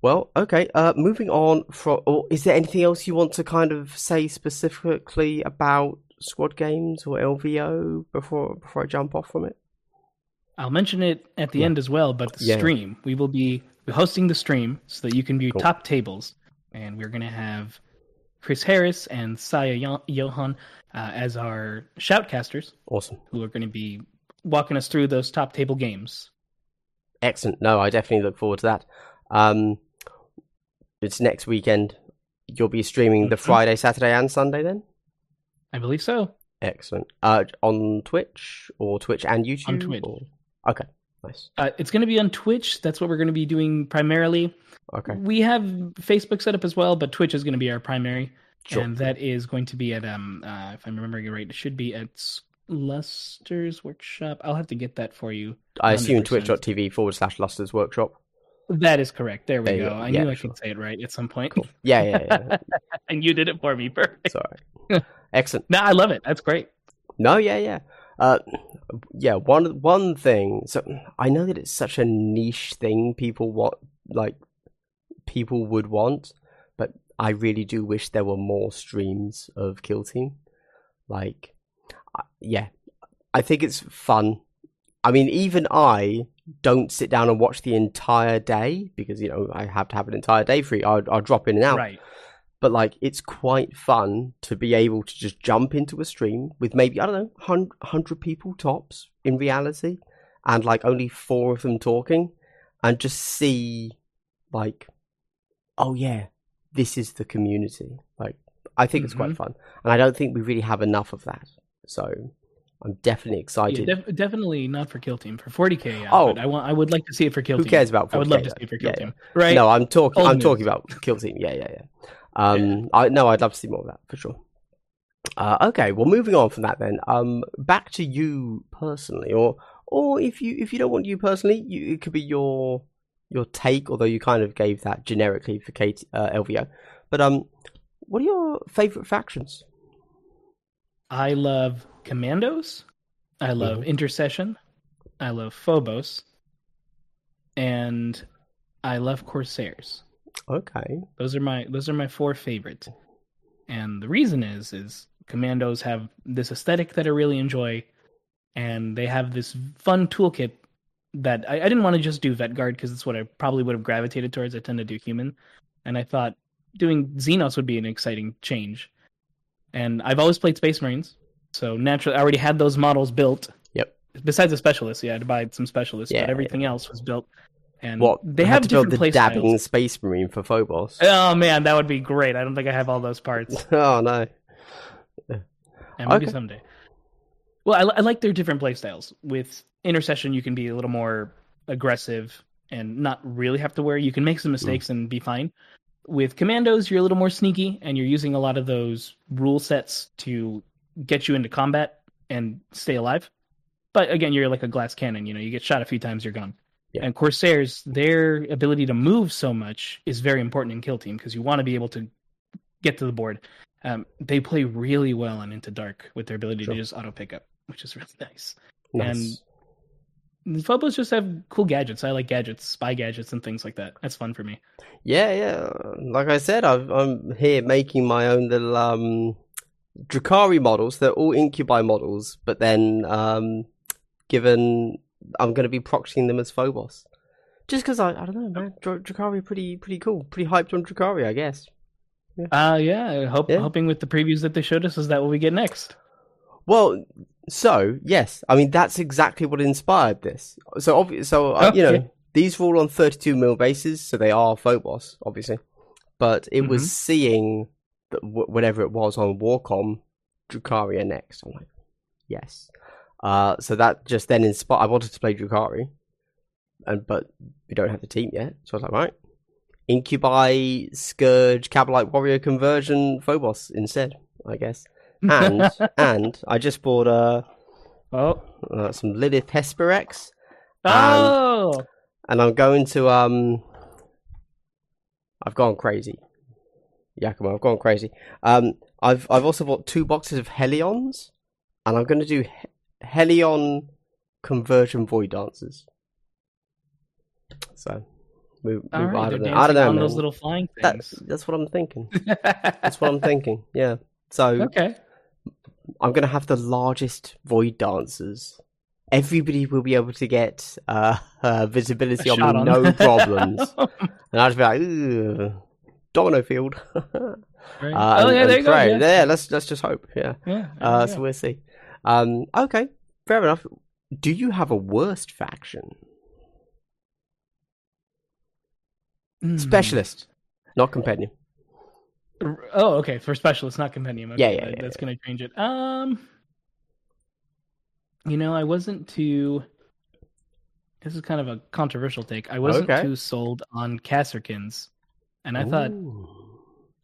Well, okay. Uh, moving on from. Or is there anything else you want to kind of say specifically about Squad Games or LVO before before I jump off from it? I'll mention it at the Yeah. end as well, but the Yeah. stream, we will be hosting the stream so that you can view Cool. top tables. And we're going to have Chris Harris and Saya Yo- Johan uh, as our shoutcasters Awesome. who are going to be walking us through those top table games. Excellent. No, I definitely look forward to that. Um, it's next weekend. You'll be streaming the Mhm. Friday, Saturday, and Sunday then. I believe so. Excellent. Uh, on Twitch or Twitch and YouTube. On Twitch. or- Okay. Nice. Uh, it's going to be on Twitch. That's what we're going to be doing primarily. Okay. We have Facebook set up as well, but Twitch is going to be our primary. Sure. and that is going to be at um uh, if I'm remembering it right, it should be at Luster's Workshop. I'll have to get that for you. I assume 100%. twitch.tv forward slash Luster's Workshop. That is correct. There we There go. go. I Yeah, knew I sure. could say it right at some point, Cool. Yeah, yeah, yeah. and you did it for me. Perfect. Sorry. Excellent. No, I love it. That's great. No, yeah, yeah. Uh, yeah, one one thing. So I know that it's such a niche thing people want, like people would want, but I really do wish there were more streams of Kill Team. Like, I- yeah, I think it's fun. I mean, even I don't sit down and watch the entire day because you know I have to have an entire day free. I'll, I'll drop in and out Right. But like it's quite fun to be able to just jump into a stream with maybe I don't know hun- hundred people tops in reality, and like only four of them talking, and just see like, oh yeah, this is the community. Like, I think it's quite Mhm. fun, and I don't think we really have enough of that. So, I'm definitely Yeah, excited. def- definitely not for Kill Team. For 40k, yeah. Oh. I want. I would like to see it for Kill Who Team. cares about? I would 40K love to see it for Kill Yeah, Team. Right? No, I'm talking. I'm talking about Kill Team. Yeah, yeah, yeah. Um, I no, I'd love to see more of that for sure. Uh, okay, well, moving on from that then. Um, back to you personally, or or if you if you don't want you personally, you, it could be your your take. Although you kind of gave that generically for Kate uh, LVO, but um, what are your favorite factions? I love Commandos. I love Mhm. Intercession. I love Phobos. And I love Corsairs. Okay, Those are my those are my four favorites. And the reason is is Commandos have this aesthetic that I really enjoy, and they have this fun toolkit that I, I didn't want to just do Vet Guard because it's what I probably would have gravitated towards. I tend to do human, and I thought doing Xenos would be an exciting change. And I've always played Space Marines, so naturally I already had those models built. Yep. Besides the specialists, yeah, I had to buy some specialists, Yeah, but everything else was built. And what they have had to build different the play dabbing styles. space marine for Phobos. Oh man, that would be great. I don't think I have all those parts. oh no, And maybe Okay. someday. Well, I, I like their different playstyles. With intercession, you can be a little more aggressive and not really have to worry. You can make some mistakes mm. and be fine. With commandos, you're a little more sneaky, and you're using a lot of those rule sets to get you into combat and stay alive. But again, you're like a glass cannon. You know, you get shot a few times, you're gone. Yeah. And Corsairs, their ability to move so much is very important in Kill Team because you want to be able to get to the board. Um, they play really well on Into Dark with their ability Sure. to just auto pick up, which is really nice. nice. The Phobos just have cool gadgets. I like gadgets, spy gadgets, and things like that. That's fun for me. Yeah, yeah. Like I said, I've, I'm here making my own little um, Drukhari models. They're all Incubi models, but then um, given I'm going to be proxying them as Phobos, just because I, I don't know, man. Dra- Drukhari pretty pretty cool, pretty hyped on Drukhari, I guess. Uh yeah, hope, Yeah. hoping with the previews that they showed us is that what we get next. Well, so yes, I mean that's exactly what inspired this. So obvi- so uh, you know Okay. these were all on 32 mil bases, so they are Phobos, obviously. But it was Mhm. seeing w- whatever it was on Warcom, Drukaria next. I'm like, yes. Uh, so that just then inspired. I wanted to play Drukhari, and but we don't have the team yet, so I was like, right, Incubi, Scourge, Cabalite Warrior conversion, Phobos instead, I guess. And and I just bought uh, oh, uh some Lelith Hesperax, oh, and I'm going to um. I've gone crazy, Giacomo. I've gone crazy. Um, I've I've also bought two boxes of Hellions, and I'm going to do Hellion conversion void dancers. So, move, move, right. I don't know. I don't know, on those little flying things. that's what I'm thinking. That's what I'm thinking. Yeah. So okay. I'm gonna have the largest void dancers. Everybody will be able to get uh, uh visibility on on no problems. and I'll just be like, domino field. uh, Right. and- oh yeah, and there you go. Yeah. Yeah, let's let's just hope. Yeah. Yeah, Uh, so we'll see. Um, okay, fair enough. Do you have a worst faction? Hmm. Specialist, not companion. R- Oh, okay. For specialist, not compendium. Okay, Yeah, yeah, yeah, That's gonna change it. Um, you know, I wasn't too. This is kind of a controversial take. I wasn't Okay. too sold on Kasrkins, and I thought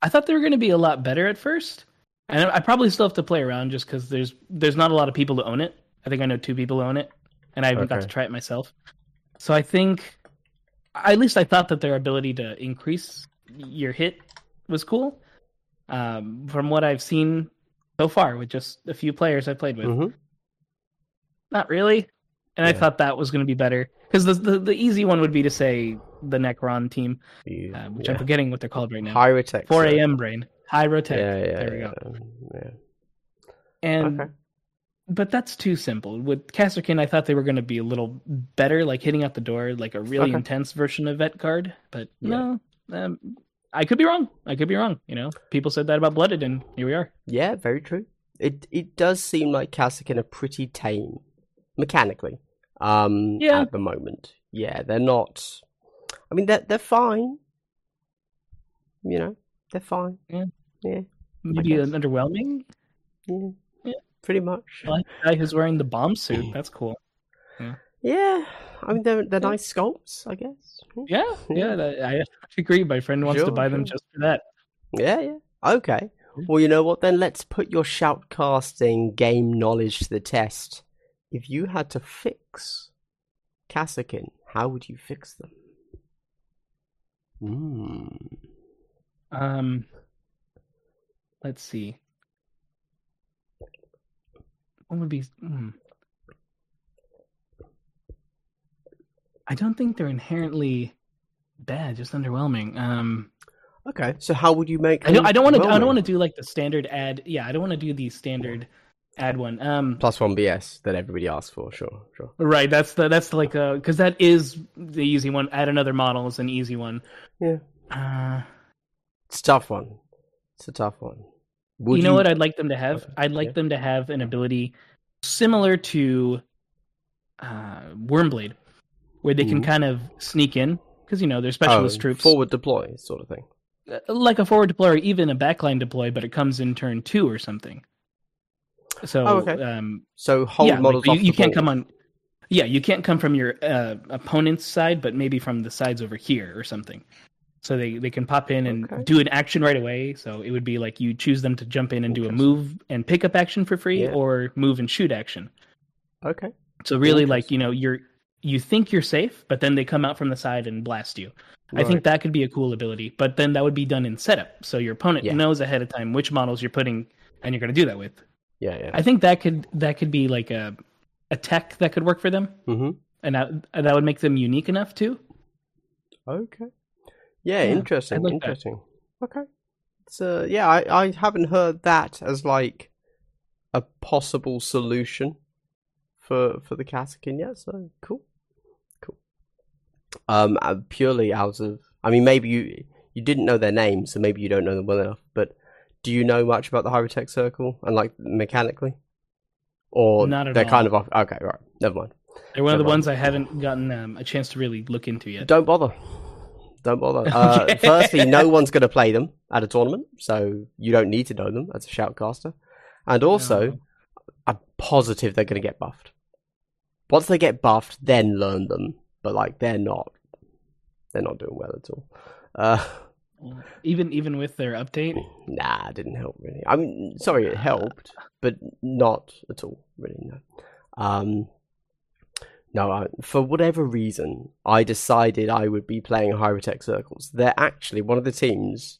I thought they were going to be a lot better at first, and I I probably still have to play around just because there's there's not a lot of people to own it. I think I know two people own it, and I haven't got to try it myself. So I think, at least I thought that their ability to increase your hit was cool. Um, from what I've seen so far with just a few players I played with, Mhm. not really. And I thought that was going to be better because the, the the easy one would be to say the Necron team, uh, which yeah. I'm forgetting what they're called right now. Hierotek. 4 so- a.m. brain, Hierotek. Yeah, yeah, there we go. yeah, yeah. And Okay. but that's too simple. With Kasrkin, I thought they were going to be a little better, like hitting out the door, like a really Okay. intense version of Vet Guard. But Yeah. no, um, I could be wrong. I could be wrong. You know, people said that about Blooded, and here we are. Yeah, very true. It it does seem like Kasrkin are pretty tame mechanically. Um, Yeah. at the moment, yeah, they're not. I mean, they're they're fine. You know, they're fine. Yeah, maybe an underwhelming. Yeah, Yeah. pretty much. I like the guy who's wearing the bomb suit. That's cool. Yeah, I mean, they're they're nice sculpts, I guess. Yeah, yeah, that- I agree. My friend wants to Sure, buy them just for that. Yeah, yeah. Okay. Well, you know what? Then let's put your shoutcasting game knowledge to the test. If you had to fix Kasrkin, how would you fix them? Hmm. Um, let's see. What would be? Hmm. I don't think they're inherently bad, just underwhelming. Um, Okay. So how would you make? I don't. I don't want to. I don't want to do like the standard ad. Yeah, I don't want to do the standard ad one. Um, plus one BS that everybody asks for. Sure, sure. right. That's the. That's like a because that is the easy one. Add another model is an easy one. Yeah. Uh, It's a tough one. It's a tough one. Would you know what I'd like them to have? I'd like yeah. them to have an ability similar to uh, Wyrmblade, where they can Mhm. kind of sneak in because you know they're Oh, specialist troops, forward deploy sort of thing. Uh, like a forward deploy or even a backline deploy, but it comes in turn two or something. So, Oh, okay. um, So hold yeah, like, models you, off you the can't come on. Yeah, you can't come from your uh, opponent's side, but maybe from the sides over here or something. So they, they can pop in and Okay. do an action right away. So it would be like you choose them to jump in and do a move and pick up action for free, Yeah. or move and shoot action. Okay. So really, like you know, you're you think you're safe, but then they come out from the side and blast you. I think that could be a cool ability, but then that would be done in setup, so your opponent Yeah. knows ahead of time which models you're putting, and you're going to do that with. Yeah, yeah. I think that could that could be like a a tech that could work for them, Mm-hmm. and that that would make them unique enough too. Okay. Yeah, Yeah, interesting. I like that. interesting. Okay. So yeah, I, I haven't heard that as like a possible solution for for the Kasrkin yet. So cool, cool. Um, uh, purely out of, I mean, maybe you you didn't know their names, so maybe you don't know them well enough. But do you know much about the Hierotek Circle and like mechanically, or Not at they're kind of off? Okay, right, never mind. They're one of the mind. ones I haven't gotten um, a chance to really look into yet. Don't bother. Don't bother. Uh. Firstly, no one's going to play them at a tournament, so you don't need to know them as a shoutcaster. And also, No. I'm positive they're going to get buffed. Once they get buffed, then learn them. But like, they're not. They're not doing well at all. Uh, Even even with their update, nah, it didn't help really. I mean, sorry, it helped, but not at all really. No. Um, no, I, for whatever reason, I decided I would be playing Hierotek Circles. They're actually one of the teams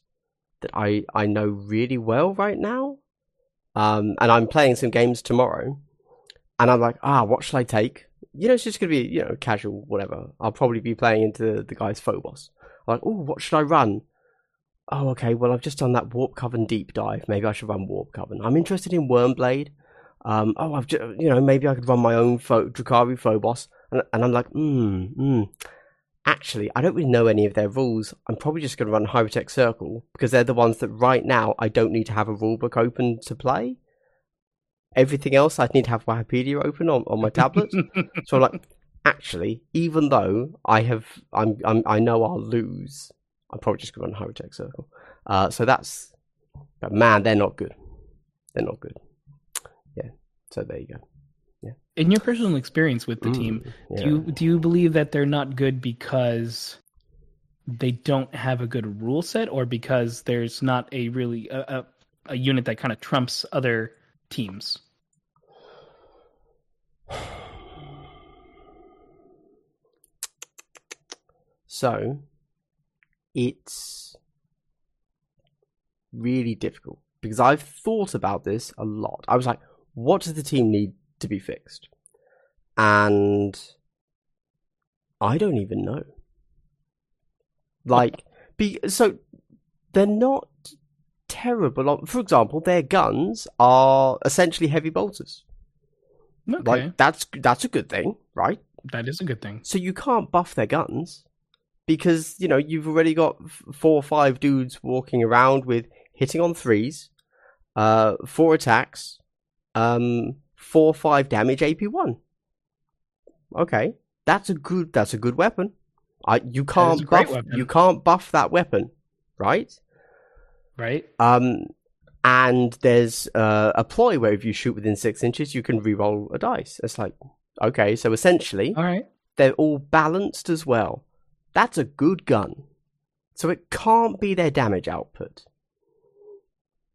that I, I know really well right now. Um, and I'm playing some games tomorrow. And I'm like, ah, what shall I take? You know, it's just going to be, you know, casual, whatever. I'll probably be playing into the guy's Phobos. I'm like, oh, what should I run? Oh, okay, well, I've just done that Warp Coven deep dive. Maybe I should run Warp Coven. I'm interested in Wyrmblade. Um, oh, I've just, you know, maybe I could run my own Pho- Drukhari Phobos. And, and I'm like, hmm, hmm. Actually, I don't really know any of their rules. I'm probably just going to run Hierotek Circle because they're the ones that right now I don't need to have a rulebook open to play. Everything else I'd need to have Wikipedia open on, on my tablet. so I'm like, actually, even though I have, I'm, I'm, I know I'll lose. I'm probably just going to run Hierotek Circle. Uh, so that's, but man, they're not good. They're not good. So there you go. Yeah. in your personal experience with the team, Mm, yeah. do you do you believe that they're not good because they don't have a good rule set, or because there's not a really a, a, a unit that kind of trumps other teams? So it's really difficult because I've thought about this a lot. I was like, what does the team need to be fixed? And I don't even know. Like, be, so they're not terrible. For example, their guns are essentially heavy bolters. Okay, Like that's that's a good thing, right? that is a good thing. So you can't buff their guns because you know you've already got four or five dudes walking around with hitting on threes, uh, four attacks, um, four or five damage AP one. okay, that's a good that's a good weapon. I you can't buff you can't buff that weapon, right? Right? Um, and there's uh, a ploy where if you shoot within six inches, you can re-roll a dice. It's like okay, so essentially All right. they're all balanced as well. That's a good gun. So it can't be their damage output.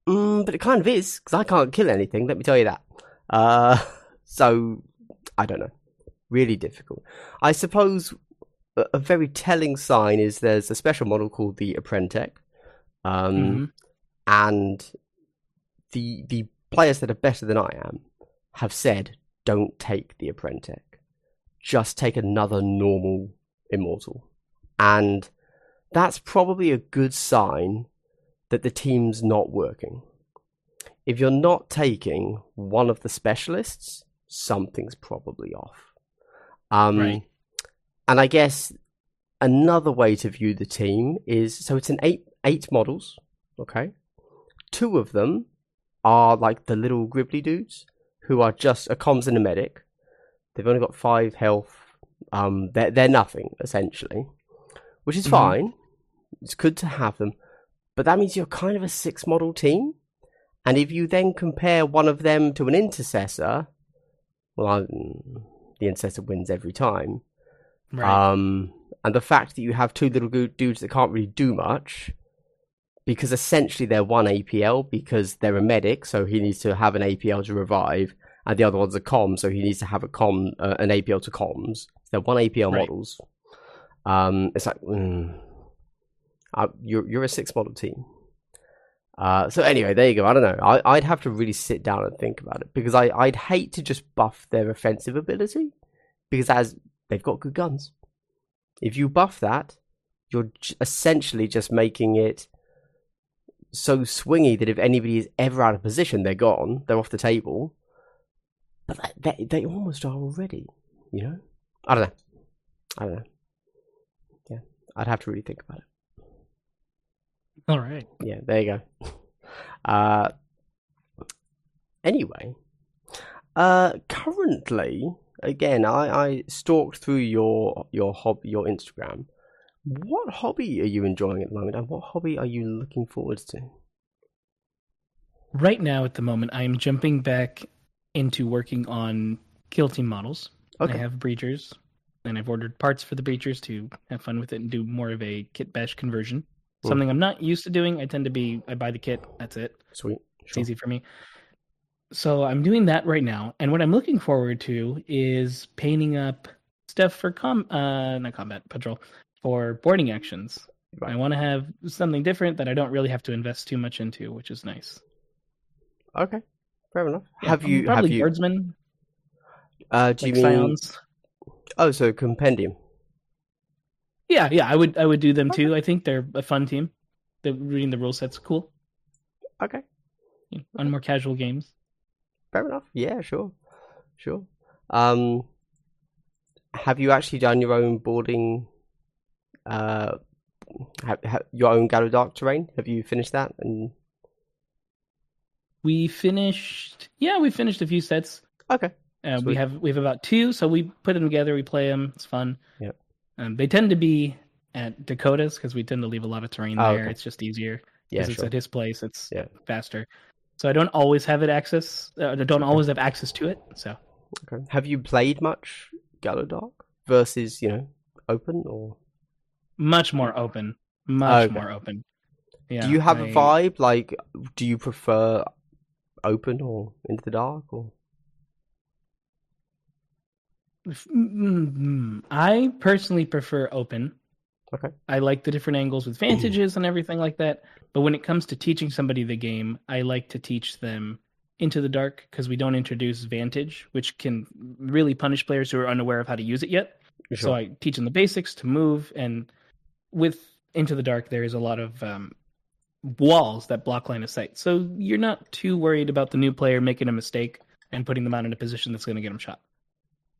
Mm, but it kind of is, because I can't kill anything, let me tell you that. Uh, so, I don't know. Really difficult. I suppose a, very telling sign is there's a special model called the Apprentek. Um, Mhm. and the the players that are better than I am have said don't take the Apprentek. Just take another normal immortal. And that's probably a good sign that the team's not working. If you're not taking one of the specialists, something's probably off. Um, Right. And I guess another way to view the team is so it's an eight eight models, okay. Two of them are like the little gribbly dudes who are just a comms and a medic. They've only got five health. Um, they're they're nothing essentially, which is Mhm. fine. It's good to have them, but that means you're kind of a six model team. And if you then compare one of them to an intercessor, well, I, the intercessor wins every time. Right. Um, and the fact that you have two little dudes that can't really do much, because essentially they're one APL because they're a medic, so he needs to have an APL to revive, and the other one's a com, so he needs to have a com, uh, an APL to comms. They're one APL Right. models. Um, it's like mm, uh, you're you're a six model team. Uh, so anyway, there you go. I don't know. I, I'd have to really sit down and think about it because I, I'd hate to just buff their offensive ability because as they've got good guns. If you buff that, you're essentially just making it so swingy that if anybody is ever out of position, they're gone. They're off the table. But they they almost are already. You know. I don't know. I don't know. Yeah, I'd have to really think about it. All right. Yeah, there you go. Uh, anyway, uh, currently, again, I, I stalked through your your hob your Instagram. What hobby are you enjoying at the moment, and what hobby are you looking forward to? Right now, at the moment, I am jumping back into working on kill team models. Okay. I have breachers, and I've ordered parts for the breachers to have fun with it and do more of a kit bash conversion. Something I'm not used to doing. I tend to be I buy the kit. That's it. Sweet. It's easy for me. So I'm doing that right now, and what I'm looking forward to is painting up stuff for com uh not combat patrol for boarding actions. Right. I want to have something different that I don't really have to invest too much into, which is nice. Okay. Fair enough. Yeah, have you? probably Have you? boardsmen Uh, do like you mean? scions? Oh, so compendium. Yeah, yeah, I would I would do them too. I think they're a fun team. The reading the rule set's cool. Okay. You know, on more casual games. Fair enough. Yeah, sure, sure. Um, have you actually done your own boarding? Uh, have, have your own Gallowdark terrain? Have you finished that? And We finished. Yeah, we finished a few sets. okay, Uh, we have we have about two, so we put them together. We play them. It's fun. Yep. Um, they tend to be at Dakotas because we tend to leave a lot of terrain Oh, there. okay. It's just easier yeah, because it's sure. at his place. It's Yeah. faster. So I don't always have it access. Uh, I don't always have access to it. So Okay. Have you played much Dark versus you know open or? much more open. Much Okay. more open. Yeah. do you have a I- vibe? Like, do you prefer open or into the dark or? Mm, I personally prefer open. Okay. I like the different angles with vantages and everything like that. But when it comes to teaching somebody the game, I like to teach them into the dark because we don't introduce vantage, which can really punish players who are unaware of how to use it yet. So I teach them the basics to move, and with Into the Dark, there is a lot of um, walls that block line of sight. So you're not too worried about the new player making a mistake and putting them out in a position that's going to get them shot.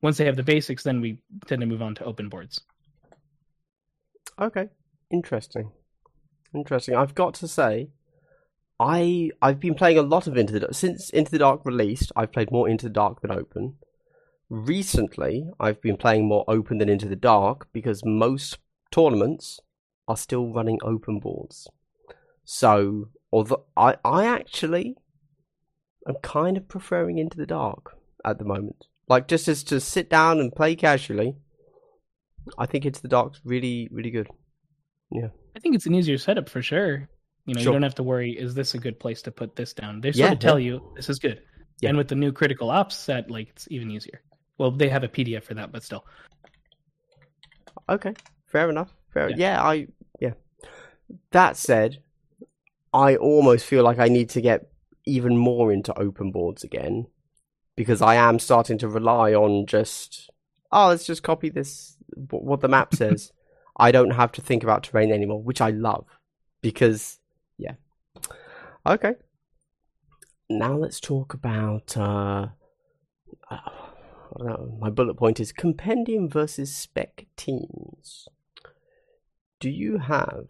Once they have the basics, then we tend to move on to open boards. Okay, interesting, interesting. I've got to say, I I've been playing a lot of Into the Dark since Into the Dark released. I've played more Into the Dark than Open. recently I've been playing more open than into the dark because most tournaments are still running open boards. So, although I, I actually am kind of preferring into the dark at the moment. Like just as to sit down and play casually, I think into the dark's really, really good. Yeah. I think it's an easier setup for sure. You know, Sure. you don't have to worry, is this a good place to put this down? They sort Yeah, of tell yeah. you this is good. Yeah. And with the new critical ops set, like it's even easier. Well, they have a PDF for that, but still. Okay, fair enough. Fair. Yeah. Yeah. I yeah. That said, I almost feel like I need to get even more into open boards again because I am starting to rely on just oh, let's just copy this what the map says. I don't have to think about terrain anymore, which I love because yeah. Okay. Now let's talk about uh, uh I don't know. My bullet point is compendium versus spec teams. Do you have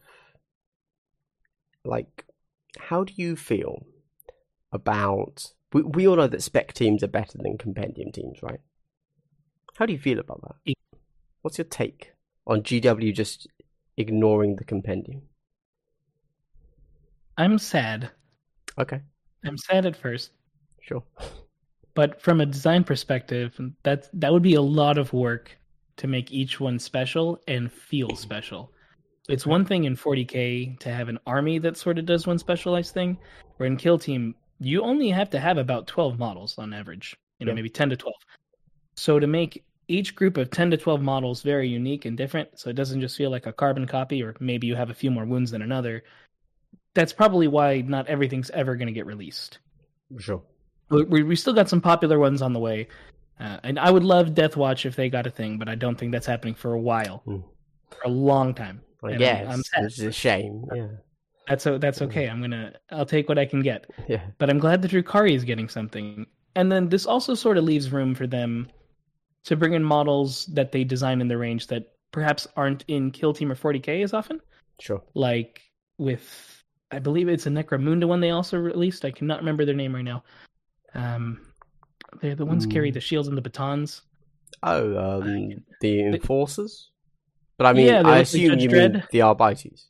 like how do you feel about we, we all know that spec teams are better than compendium teams, right? How do you feel about that? What's your take on GW just ignoring the compendium? I'm sad. Okay, I'm sad at first, sure. but from a design perspective, that that would be a lot of work to make each one special and feel mm-hmm. special. It's one thing in 40k to have an army that sort of does one specialized thing, where in Kill Team you only have to have about 12 models on average, you know, Yeah. maybe 10 to 12. So to make each group of 10 to 12 models very unique and different, so it doesn't just feel like a carbon copy, or maybe you have a few more wounds than another. That's probably why not everything's ever going to get released. Sure. We, we still got some popular ones on the way, uh, and I would love Death Watch if they got a thing, but I don't think that's happening for a while, Hmm. for a long time. I And I'm- I'm sad. which a shame. Yeah. That's o- that's okay. I'm gonna I'll take what I can get, Yeah. but I'm glad that Drukhari is getting something. And then this also sort of leaves room for them to bring in models that they design in the range that perhaps aren't in Kill Team or 40k as often, Sure. like with I believe it's a Necromunda one they also released. I cannot remember their name right now. Um, they're the ones who carry Hmm. the shields and the batons. Oh, um, the enforcers. But I mean, Yeah, I like assume you mean the Arbites.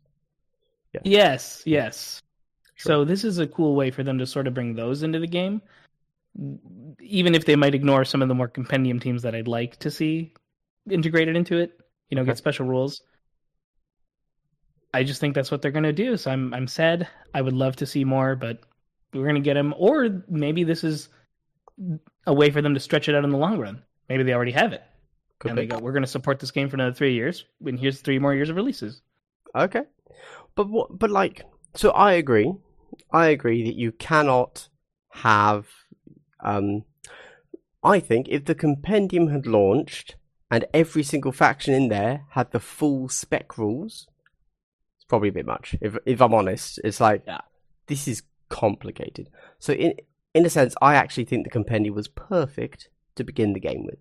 Yes, yes. Sure. So this is a cool way for them to sort of bring those into the game, even if they might ignore some of the more compendium teams that I'd like to see integrated into it. You know, Okay. get special rules. I just think that's what they're gonna do. So I'm I'm sad. I would love to see more, but we're gonna get them. Or maybe this is a way for them to stretch it out in the long run. Maybe they already have it, Could and be. they go, "We're gonna support this game for another three years, and here's three more years of releases." Okay, but what? But like, so I agree. I agree that you cannot have. Um, I think if the compendium had launched and every single faction in there had the full spec rules, it's probably a bit much. If if I'm honest, it's like Yeah. this is complicated. So in in a sense, I actually think the compendium was perfect to begin the game with.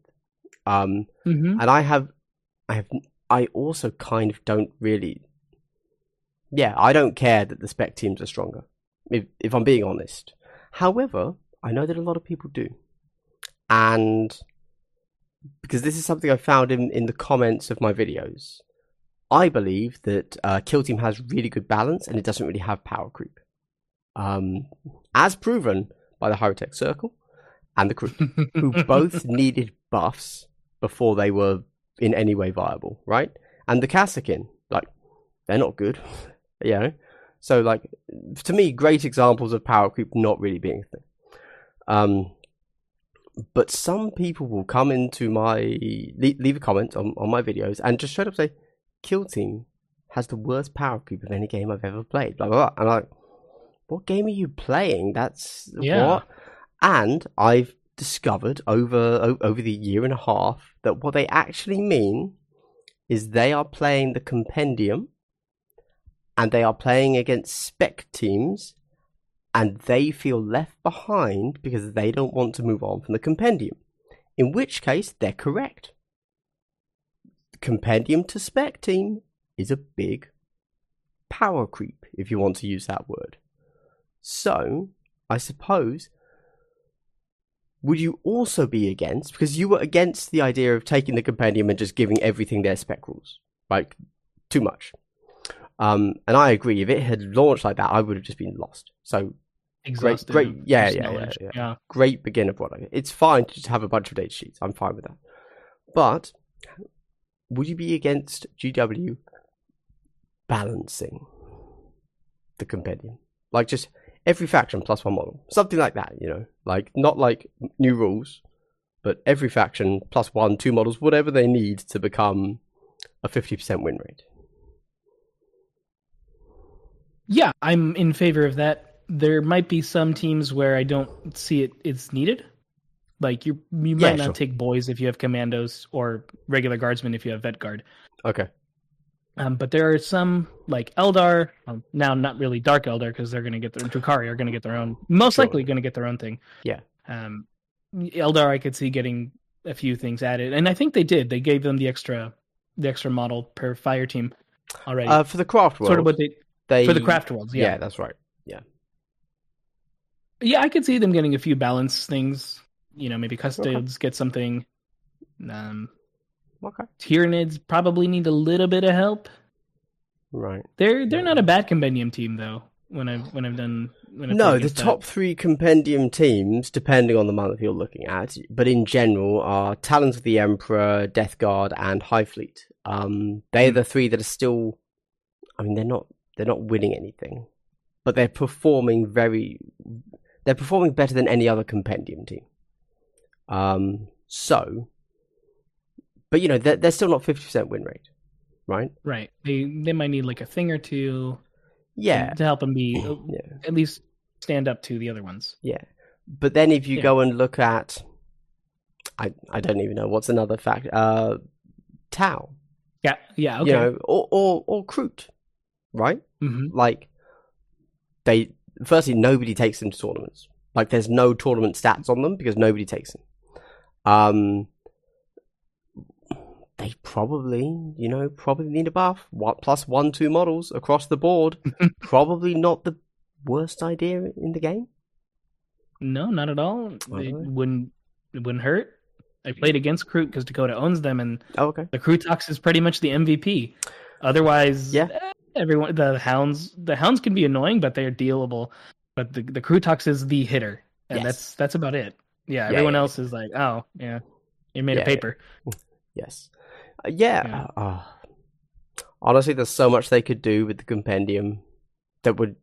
Um, Mm-hmm. and I have, I have, I also kind of don't really. Yeah, I don't care that the spec teams are stronger, if if I'm being honest. However, I know that a lot of people do, and because this is something I found in in the comments of my videos, I believe that uh, Kill Team has really good balance and it doesn't really have power creep, um, as proven by the Hierotek Circle and the crew who both needed buffs before they were in any way viable, right? And the Kasrkin, like, they're not good, you know? So, like, to me, great examples of power creep not really being a thing. Um, but some people will come into my, leave, leave a comment on, on my videos and just straight up say, Kill Team has the worst power creep of any game I've ever played, blah, blah, blah. I'm like, what game are you playing? That's, Yeah. what? And I've discovered over over the year and a half that what they actually mean is they are playing the compendium and they are playing against spec teams and they feel left behind because they don't want to move on from the compendium. In which case, they're correct. Compendium to spec team is a big power creep, if you want to use that word. So, I suppose would you also be against because you were against the idea of taking the compendium and just giving everything their spec rules, like too much. Um, and I agree. If it had launched like that, I would have just been lost. So Exhausted great- of yeah, just yeah, yeah, yeah. great beginner product. It's fine to just have a bunch of data sheets. I'm fine with that. But would you be against GW balancing the compendium? Like just every faction plus one model. Something like that, you know? Like not like new rules, but every faction plus one, two models, whatever they need to become a 50% win rate. Yeah, I'm in favor of that. There might be some teams where I don't see it it's needed. Like you you might Yeah, not sure. take boys if you have commandos or regular guardsmen if you have vet guard. Okay. Um, but there are some like Eldar, um, now not really Dark Eldar because they're going to get their Drukhari are going to get their own, most Sure. likely going to get their own thing. Yeah. Um, Eldar I could see getting a few things added, and I think they did. They gave them the extra, the extra model per fire team already. Uh, for the craft world, sort of what they they for the craft worlds. Yeah. Yeah. that's right. yeah, yeah, I could see them getting a few balance things. You know, maybe custodes get something. Um, Okay. Tyranids probably need a little bit of help. Right. They're they're not a bad compendium team though. When I've when I've done when I've No, the against that. top three compendium teams, depending on the month you're looking at, but in general, are Talons of the Emperor, Death Guard, and Hive Fleet. Um, they're Hmm. the three that are still. I mean, they're not they're not winning anything, but they're performing very. They're performing better than any other compendium team. Um. So. But you know they're they're still not fifty percent win rate, right? Right. They they might need like a thing or two Yeah. to help them be Yeah. at least stand up to the other ones. Yeah. But then if you Yeah. go and look at I I don't even know what's another fact uh Tau, Yeah. Yeah. Okay. you know, or or or Kroot, right? hmm Like they firstly nobody takes them to tournaments. Like there's no tournament stats on them because nobody takes them. Um they probably, you know, probably need a buff. One plus one, two models across the board. probably not the worst idea in the game. No, not at all. It wouldn't it wouldn't hurt. I played against Kroot because Dakota owns them, and Oh, okay. the Krootox is pretty much the MVP. Otherwise, Yeah. Everyone the hounds the hounds can be annoying, but they're dealable. But the the Krootox is the hitter, and Yes. that's that's about it. Yeah, Yeah, everyone yeah, else is like, oh yeah, you're made Yeah, of paper. Yes. Uh, yeah. Yeah. uh, honestly, there's so much they could do with the compendium that would.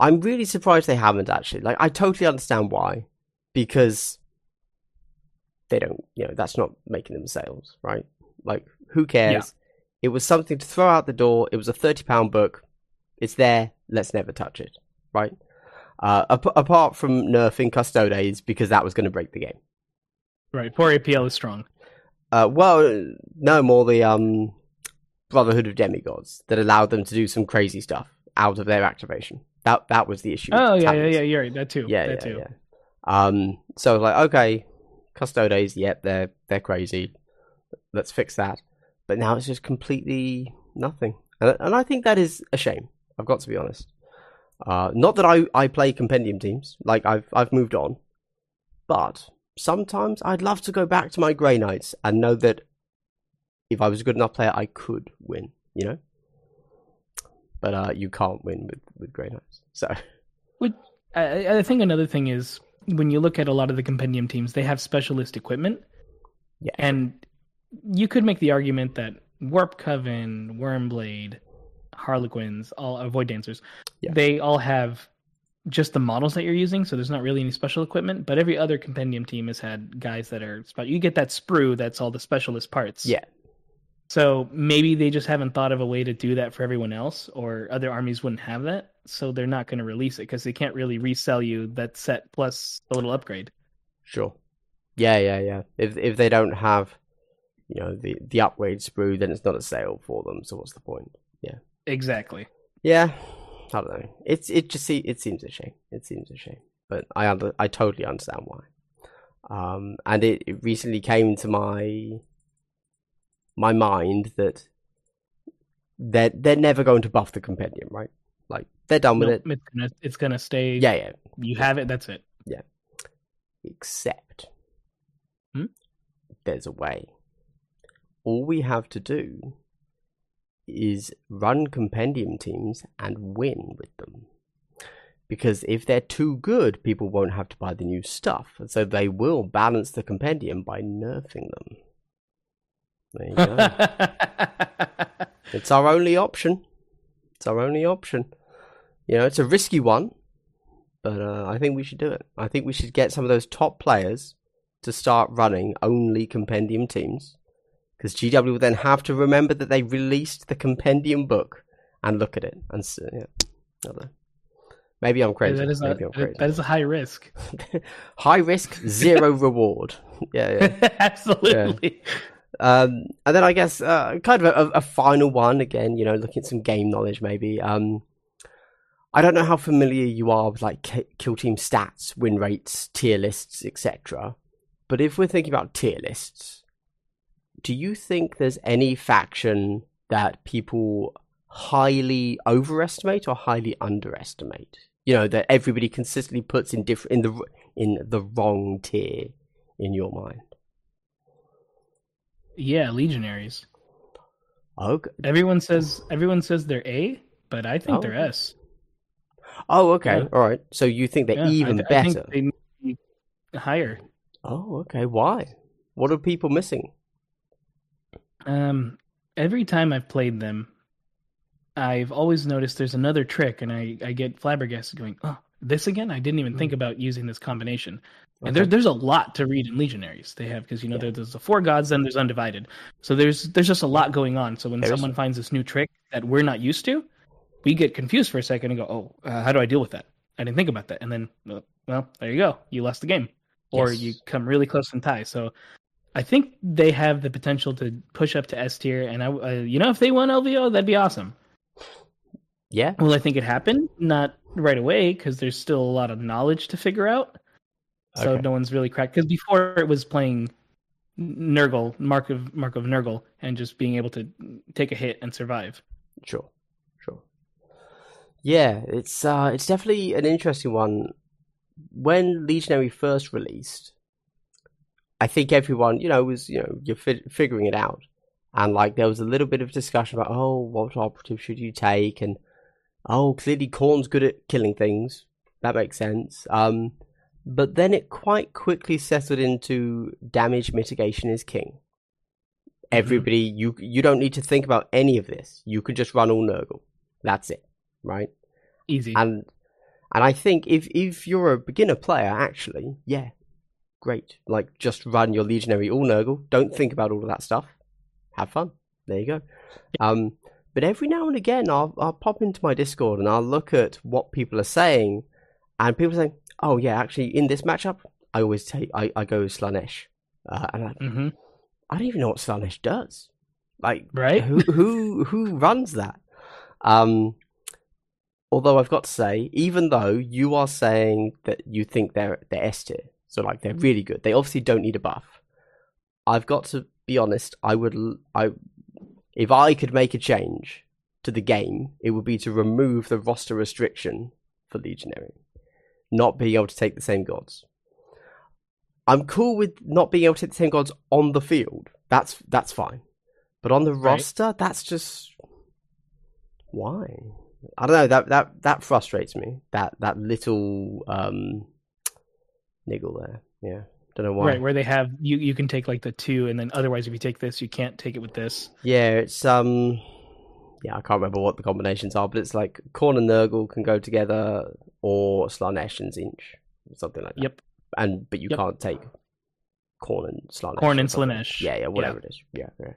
I'm really surprised they haven't actually. Like, I totally understand why, because they don't. You know, that's not making them sales, right? Like, who cares? It was something to throw out the door. It was a thirty pound book. It's there. Let's never touch it, right? Uh, ap- apart from nerfing Custodes because that was going to break the game. Right, poor APL is strong. Uh, well, no more the um, Brotherhood of Demigods that allowed them to do some crazy stuff out of their activation. That that was the issue. Oh yeah, yeah, yeah, you're right. That too. yeah, that yeah, too. yeah. Um, so like, okay, Custodes, yep, they're they're crazy. Let's fix that. But now it's just completely nothing, and, and I think that is a shame. I've got to be honest. Uh, not that I, I play compendium teams, like I've I've moved on, but sometimes I'd love to go back to my Grey Knights and know that if I was a good enough player, I could win. You know, but uh, you can't win with with Grey Knights. So I, I think another thing is when you look at a lot of the compendium teams, they have specialist equipment. Yeah. And you could make the argument that Warp Coven, Wyrmblade, Harlequins, all uh, Void Dancers, Yeah. they all have just the models that you're using, so there's not really any special equipment. But every other compendium team has had guys that are you get that sprue that's all the specialist parts. yeah, So maybe they just haven't thought of a way to do that for everyone else, or other armies wouldn't have that. So they're not going to release it because they can't really resell you that set plus a little upgrade. Sure. Yeah, yeah, yeah. If if they don't have, you know, the the upgrade sprue, then it's not a sale for them. So what's the point? Yeah. Exactly. Yeah, I don't know. It's it just see it seems a shame. It seems a shame, but I under I totally understand why. Um, and it, it recently came to my my mind that they're they're never going to buff the compendium, right? Like they're done with No, it. it's gonna it's gonna stay. Yeah, yeah. You have it. That's it. Yeah. Except Hmm? there's a way. All we have to do is run compendium teams and win with them. Because if they're too good, people won't have to buy the new stuff. And so they will balance the compendium by nerfing them. There you go. it's our only option. It's our only option. You know, it's a risky one, but uh, I think we should do it. I think we should get some of those top players to start running only compendium teams. Because GW will then have to remember that they released the compendium book and look at it. And s- yeah. Maybe I'm crazy. that is a, crazy. that is a high risk. High risk, zero reward. Yeah, yeah. Absolutely. Um, and then I guess uh, kind of a, a final one again. You know, looking at some game knowledge maybe. Um, I don't know how familiar you are with like kill team stats, win rates, tier lists, etc. But if we're thinking about tier lists, do you think there's any faction that people highly overestimate or highly underestimate? You know that everybody consistently puts in different in the in the wrong tier in your mind. Yeah, legionaries. Okay. Everyone says everyone says they're A, but I think Oh. they're S. Oh, okay. Yeah. All right. So you think they're Yeah, I even I think better? they need higher. Oh, okay. Why? What are people missing? Um, every time I've played them, I've always noticed there's another trick, and I, I get flabbergasted going, oh, this again? I didn't even think about using this combination. And there, there's a lot to read in Legionaries. They have because you know Yeah. there, there's the four gods, then there's undivided. So there's there's just a lot going on. So when There is. someone finds this new trick that we're not used to, we get confused for a second and go, oh, uh, how do I deal with that? I didn't think about that. And then, uh, well, there you go. You lost the game, or Yes. you come really close and tie. So I think they have the potential to push up to S tier. And I, uh, you know, if they won LVO, that'd be awesome. Yeah. Well, I think it happened Not right away because there's still a lot of knowledge to figure out. So Okay. no one's really cracked. Because before it was playing Nurgle, Mark of Mark of Nurgle, and just being able to take a hit and survive. Sure. Sure. Yeah, it's uh, it's definitely an interesting one. When Legionary first released, I think everyone, you know, was you know you're fi- figuring it out, and like there was a little bit of discussion about oh, what operative should you take, and oh, clearly Khorne's good at killing things. That makes sense. Um, but then it quite quickly settled into damage mitigation is king. Everybody, you you don't need to think about any of this. You can just run all Nurgle. That's it, right? Easy. And and I think if if you're a beginner player, actually, yeah, great. Like just run your legionary all Nurgle. Don't think about all of that stuff. Have fun. There you go. Um, but every now and again, I'll I'll pop into my Discord and I'll look at what people are saying, and people are saying, "Oh yeah, actually, in this matchup, I always take I, I go Slaanesh," uh, and I, hmm I don't even know what Slaanesh does. Like, Right? who who who runs that? Um, although I've got to say, even though you are saying that you think they're they're S tier, so like they're really good, they obviously don't need a buff. I've got to be honest. I would I if I could make a change to the game, it would be to remove the roster restriction for Legionary, not being able to take the same gods. I'm cool with not being able to take the same gods on the field. That's that's fine. But on the Right. roster, that's just why? I don't know. That that that frustrates me. That that little um niggle there. Yeah. Don't know why. Right, where they have you you can take like the two, and then otherwise if you take this, you can't take it with this. Yeah, it's um yeah, I can't remember what the combinations are, but it's like Khorne and Nurgle can go together or Slaanesh and Tzeentch. Something like that. Yep. And but you Yep. can't take Khorne and Slaanesh. Khorne or and. Slaanesh. Yeah, yeah, Yeah. whatever it is. Yeah, yeah.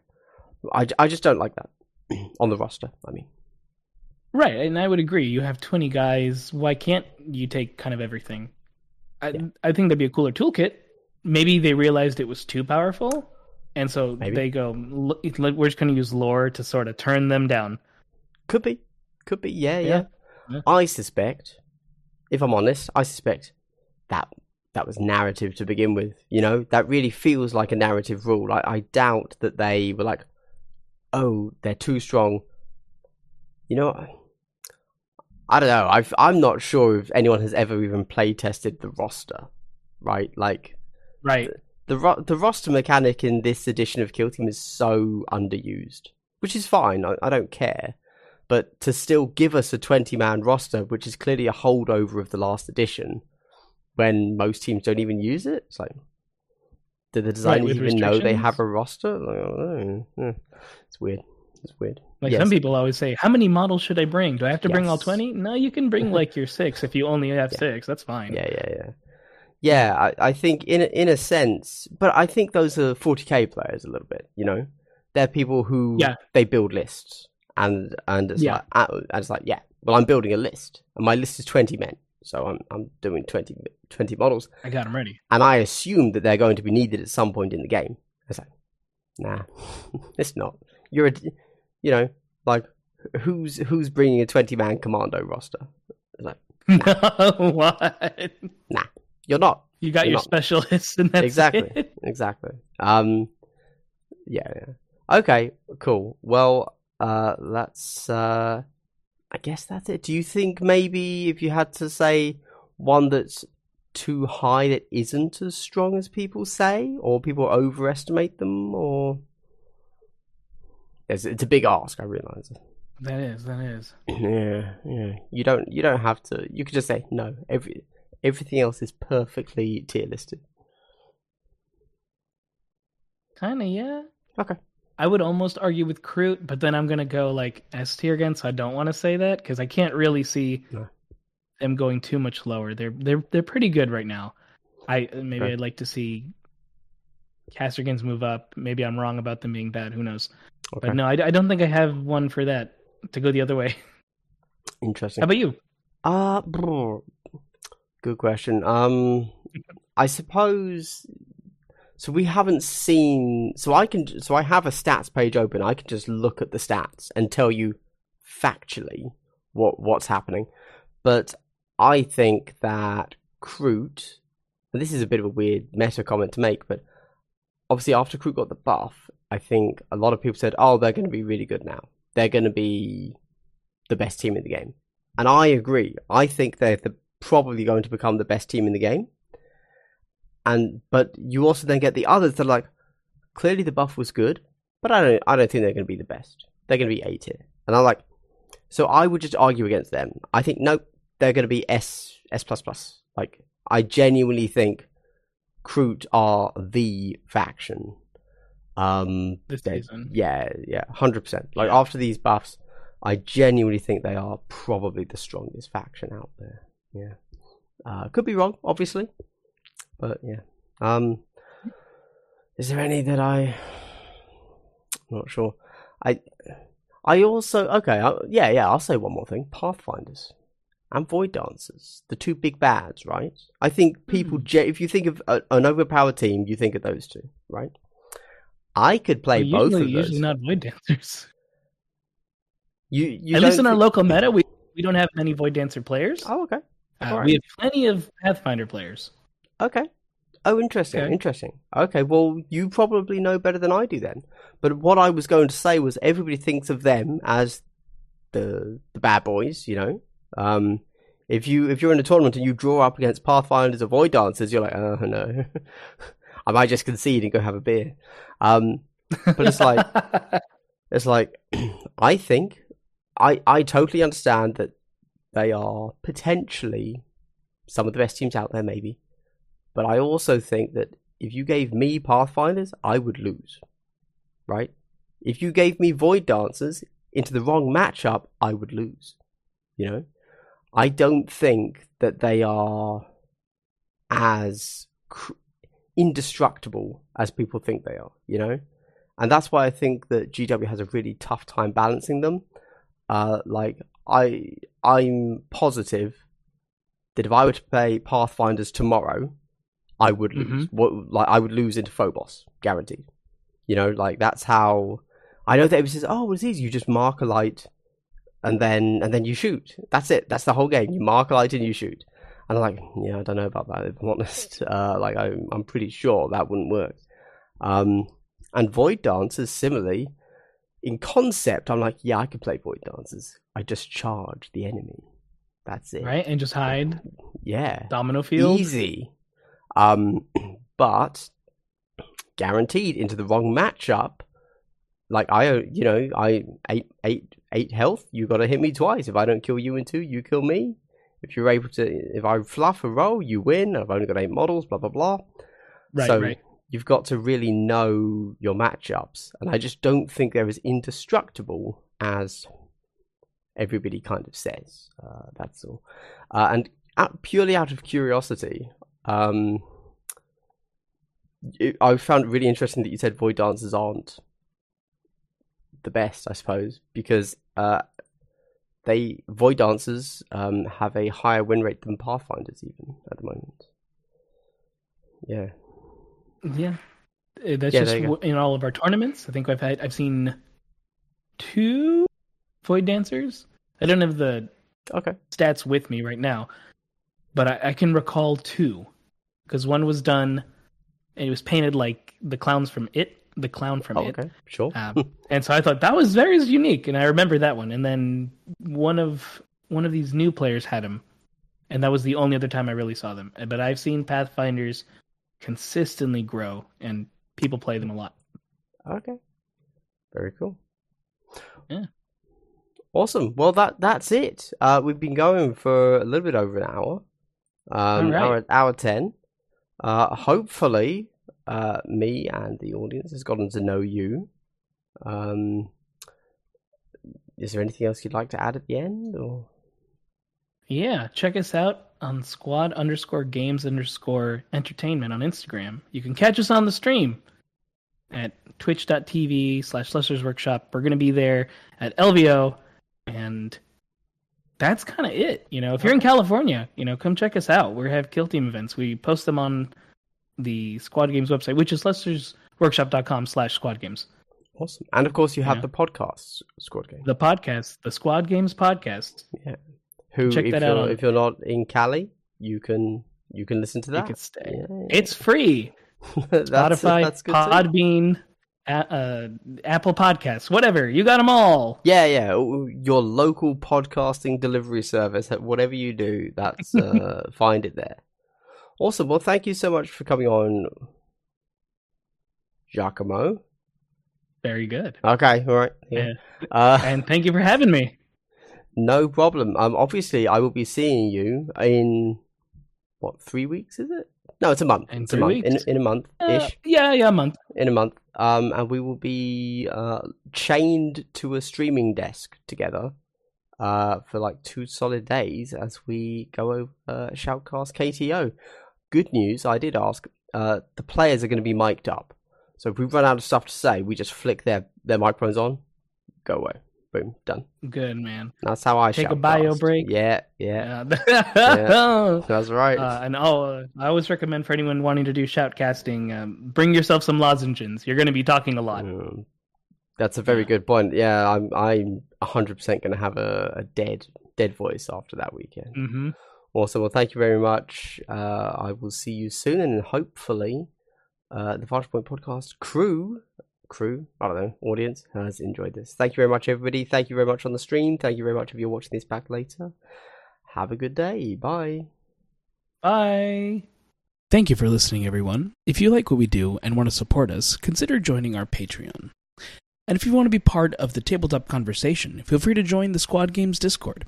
I, I just don't like that on the roster. I mean, Right, and I would agree. You have twenty guys. Why can't you take kind of everything? I Yeah. I think that'd be a cooler toolkit. Maybe they realized it was too powerful, and so Maybe. they go, we're just going to use lore to sort of turn them down. could be, could be. Yeah, yeah. Yeah. I suspect, if I'm honest, I suspect that that was narrative to begin with. You know, that really feels like a narrative rule. I, I doubt that they were like, oh, they're too strong. You know, I don't know. I've, I'm not sure if anyone has ever even play tested the roster, right? Like Right. the ro- the roster mechanic in this edition of Kill Team is so underused, which is fine. I, I don't care, but to still give us a twenty man roster, which is clearly a holdover of the last edition, when most teams don't even use it, it's like, do the designers with even know they have a roster? Like, I don't know. Yeah. It's weird. It's weird. Like Yes. some people always say, "How many models should I bring? Do I have to bring all Yes. 20?" No, you can bring like your six if you only have Yeah. six. That's fine. Yeah, yeah, yeah. Yeah, I, I think in a, in a sense, but I think those are 40k players a little bit. You know, they're people who Yeah. they build lists, and and it's Yeah. like uh, and it's like yeah, well I'm building a list, and my list is 20 men, so I'm I'm doing 20, 20 models, I got them ready. and I assume that they're going to be needed at some point in the game. It's like, nah, it's not. You're a, you know, like who's who's bringing a 20 man commando roster? what? Nah, you're not. You got You're your not. specialists, and that's Exactly. it. exactly. Um, yeah, yeah. Okay, cool. Well, uh, that's. Uh, I guess that's it. Do you think maybe if you had to say one that's too high that isn't as strong as people say, or people overestimate them, or it's, it's a big ask. I realize. That is. That is. Yeah, yeah. You don't. You don't have to. You could just say no. Every everything else is perfectly tier listed. Kind of, yeah. Okay. I would almost argue with Kroot, but then I'm gonna go like S tier again, so I don't want to say that because I can't really see No. them going too much lower. They're they're they're pretty good right now. I maybe Okay. I'd like to see Kasrkins move up. Maybe I'm wrong about them being bad. Who knows? Okay. But no, I, I don't think I have one for that to go the other way. Interesting. How about you? Uh, good question. Um, I suppose. So we haven't seen. So I can. So I have a stats page open. I can just look at the stats and tell you factually what what's happening. But I think that. And this is a bit of a weird meta comment to make, but obviously after Kroot got the buff, I think a lot of people said, "Oh, they're going to be really good now. They're going to be the best team in the game." And I agree. I think they're the, probably going to become the best team in the game. And but you also then get the others that are like, clearly the buff was good, but I don't I don't think they're going to be the best. They're going to be A tier. And I'm like, so I would just argue against them. I think nope, they're going to be S S plus plus. Like I genuinely think Kroot are the faction. Um, This they- season. yeah, yeah, hundred percent. Like Yeah. after these buffs, I genuinely think they are probably the strongest faction out there. Yeah, uh, could be wrong, obviously, but yeah. Um, is there any that I? I'm not sure. I, I also okay. I, yeah, yeah. I'll say one more thing: Pathfinders and Void Dancers, the two big bads, right? I think people, ge- if you think of a, an overpowered team, you think of those two, right? I could play Well, both usually, of those. usually not void dancers. You, you At least in our local meta, we we don't have many void dancer players. Oh, okay. Uh, alright. We have plenty of Pathfinder players. Okay. Oh, interesting. Okay. Interesting. Okay. Well, you probably know better than I do then. But what I was going to say was everybody thinks of them as the the bad boys. You know, um, if you if you're in a tournament and you draw up against Pathfinders or Void Dancers, you're like, oh no, I might just concede and go have a beer. Um, but it's like it's like I think I I totally understand that they are potentially some of the best teams out there, maybe. But I also think that if you gave me Pathfinders, I would lose. Right? If you gave me Void Dancers into the wrong matchup, I would lose. You know? I don't think that they are as cr- indestructible as people think they are, you know? And that's why I think that GW has a really tough time balancing them. Uh, like I, I'm positive that if I were to play Pathfinders tomorrow, I would lose. What, like I would lose into Phobos, guaranteed. You know, like that's how. I know that everybody says, "Oh, well, it's easy. You just mark a light, and then and then you shoot. That's it. That's the whole game. You mark a light and you shoot." And I'm like, "Yeah, I don't know about that. If I'm honest, uh, like I'm, I'm pretty sure that wouldn't work." Um, and Void Dancers, similarly, in concept, I'm like, "Yeah, I could play Void Dancers. I just charge the enemy. That's it. right? And just hide Yeah, domino field. easy. Um, but guaranteed into the wrong matchup. Like I, you know, I eight eight eight health. You got to hit me twice. If I don't kill you in two, you kill me. If you're able to, if I fluff a roll, you win. I've only got eight models. Blah blah blah. Right, so right. you've got to really know your matchups, and I just don't think they're as indestructible as everybody kind of says. Uh, that's all. Uh, and out, purely out of curiosity, um, it, I found it really interesting that you said void dancers aren't the best, I suppose, because uh, they void dancers um, have a higher win rate than pathfinders even at the moment. Yeah, Yeah, Uh, that's Yeah, just there you go. w- in all of our tournaments. I think I've had I've seen two void dancers. I don't have the okay, stats with me right now, but I, I can recall two because one was done and it was painted like the clowns from It, the clown from oh, It. okay, sure. Um, and so I thought that was very unique, and I remember that one. And then one of one of these new players had him, and that was the only other time I really saw them. But I've seen Pathfinders consistently grow, and people play them a lot. Okay. Very cool. Yeah. Awesome. Well, that that's it. Uh, we've been going for a little bit over an hour. Um, right. hour hour ten. Uh, hopefully, uh, me and the audience has gotten to know you. Um, is there anything else you'd like to add at the end, or? Yeah, check us out on squad underscore games underscore entertainment on Instagram. You can catch us on the stream at twitch.tv slash Luster's Workshop. We're going to be there at LVO, and that's kind of it. You know, if you're in California, you know, come check us out. We have Kill Team events. We post them on the Squad Games website, which is lustersworkshop.com slash squad games. Awesome. And of course, you have Yeah. the podcast, Squad Game. The podcast, the Squad Games podcast. Who, check if that you're out if you're not in Cali, you can you can listen to that. can stay. Yeah. It's free. That's- Spotify, that's good. Podbean, a- uh, Apple Podcasts, whatever. You got them all. Yeah, yeah. Your local podcasting delivery service, whatever you do, that's uh, find it there. Awesome. Well, thank you so much for coming on, Giacomo. Very good. Okay, all right. Yeah. Uh, And thank you for having me. no problem. Um, obviously, I will be seeing you in what three weeks? Is it? No, it's a month. In it's a month. weeks? In, in a month Uh, yeah, yeah, a month. in a month. Um, and we will be uh, chained to a streaming desk together uh, for like two solid days as we go over uh, Shoutcast KTO. Good news, I did ask. Uh, the players are going to be mic'd up, so if we run out of stuff to say, we just flick their their microphones on, go away, boom, done. Good man. That's how I Take a bio break. Yeah, yeah, Uh, that's right. uh, and I'll, I always recommend for anyone wanting to do shoutcasting, um, bring yourself some lozenges. You're going to be talking a lot. Mm. That's a very Yeah. good point. Yeah, I'm I'm hundred percent gonna have a, a dead dead voice after that weekend. hmm Awesome. Well, thank you very much. Uh, I will see you soon, and hopefully, uh, the Vantage Point Podcast crew, crew, I don't know, audience has enjoyed this. Thank you very much, everybody. Thank you very much on the stream. Thank you very much if you're watching this back later. Have a good day. Bye. Bye. Thank you for listening, everyone. If you like what we do and want to support us, consider joining our Patreon. And if you want to be part of the tabletop conversation, feel free to join the Squad Games Discord.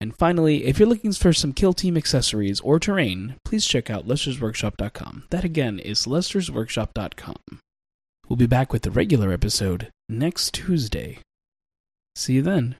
And finally, if you're looking for some kill team accessories or terrain, please check out lustersworkshop.com. That again is lustersworkshop.com. We'll be back with the regular episode next Tuesday. See you then.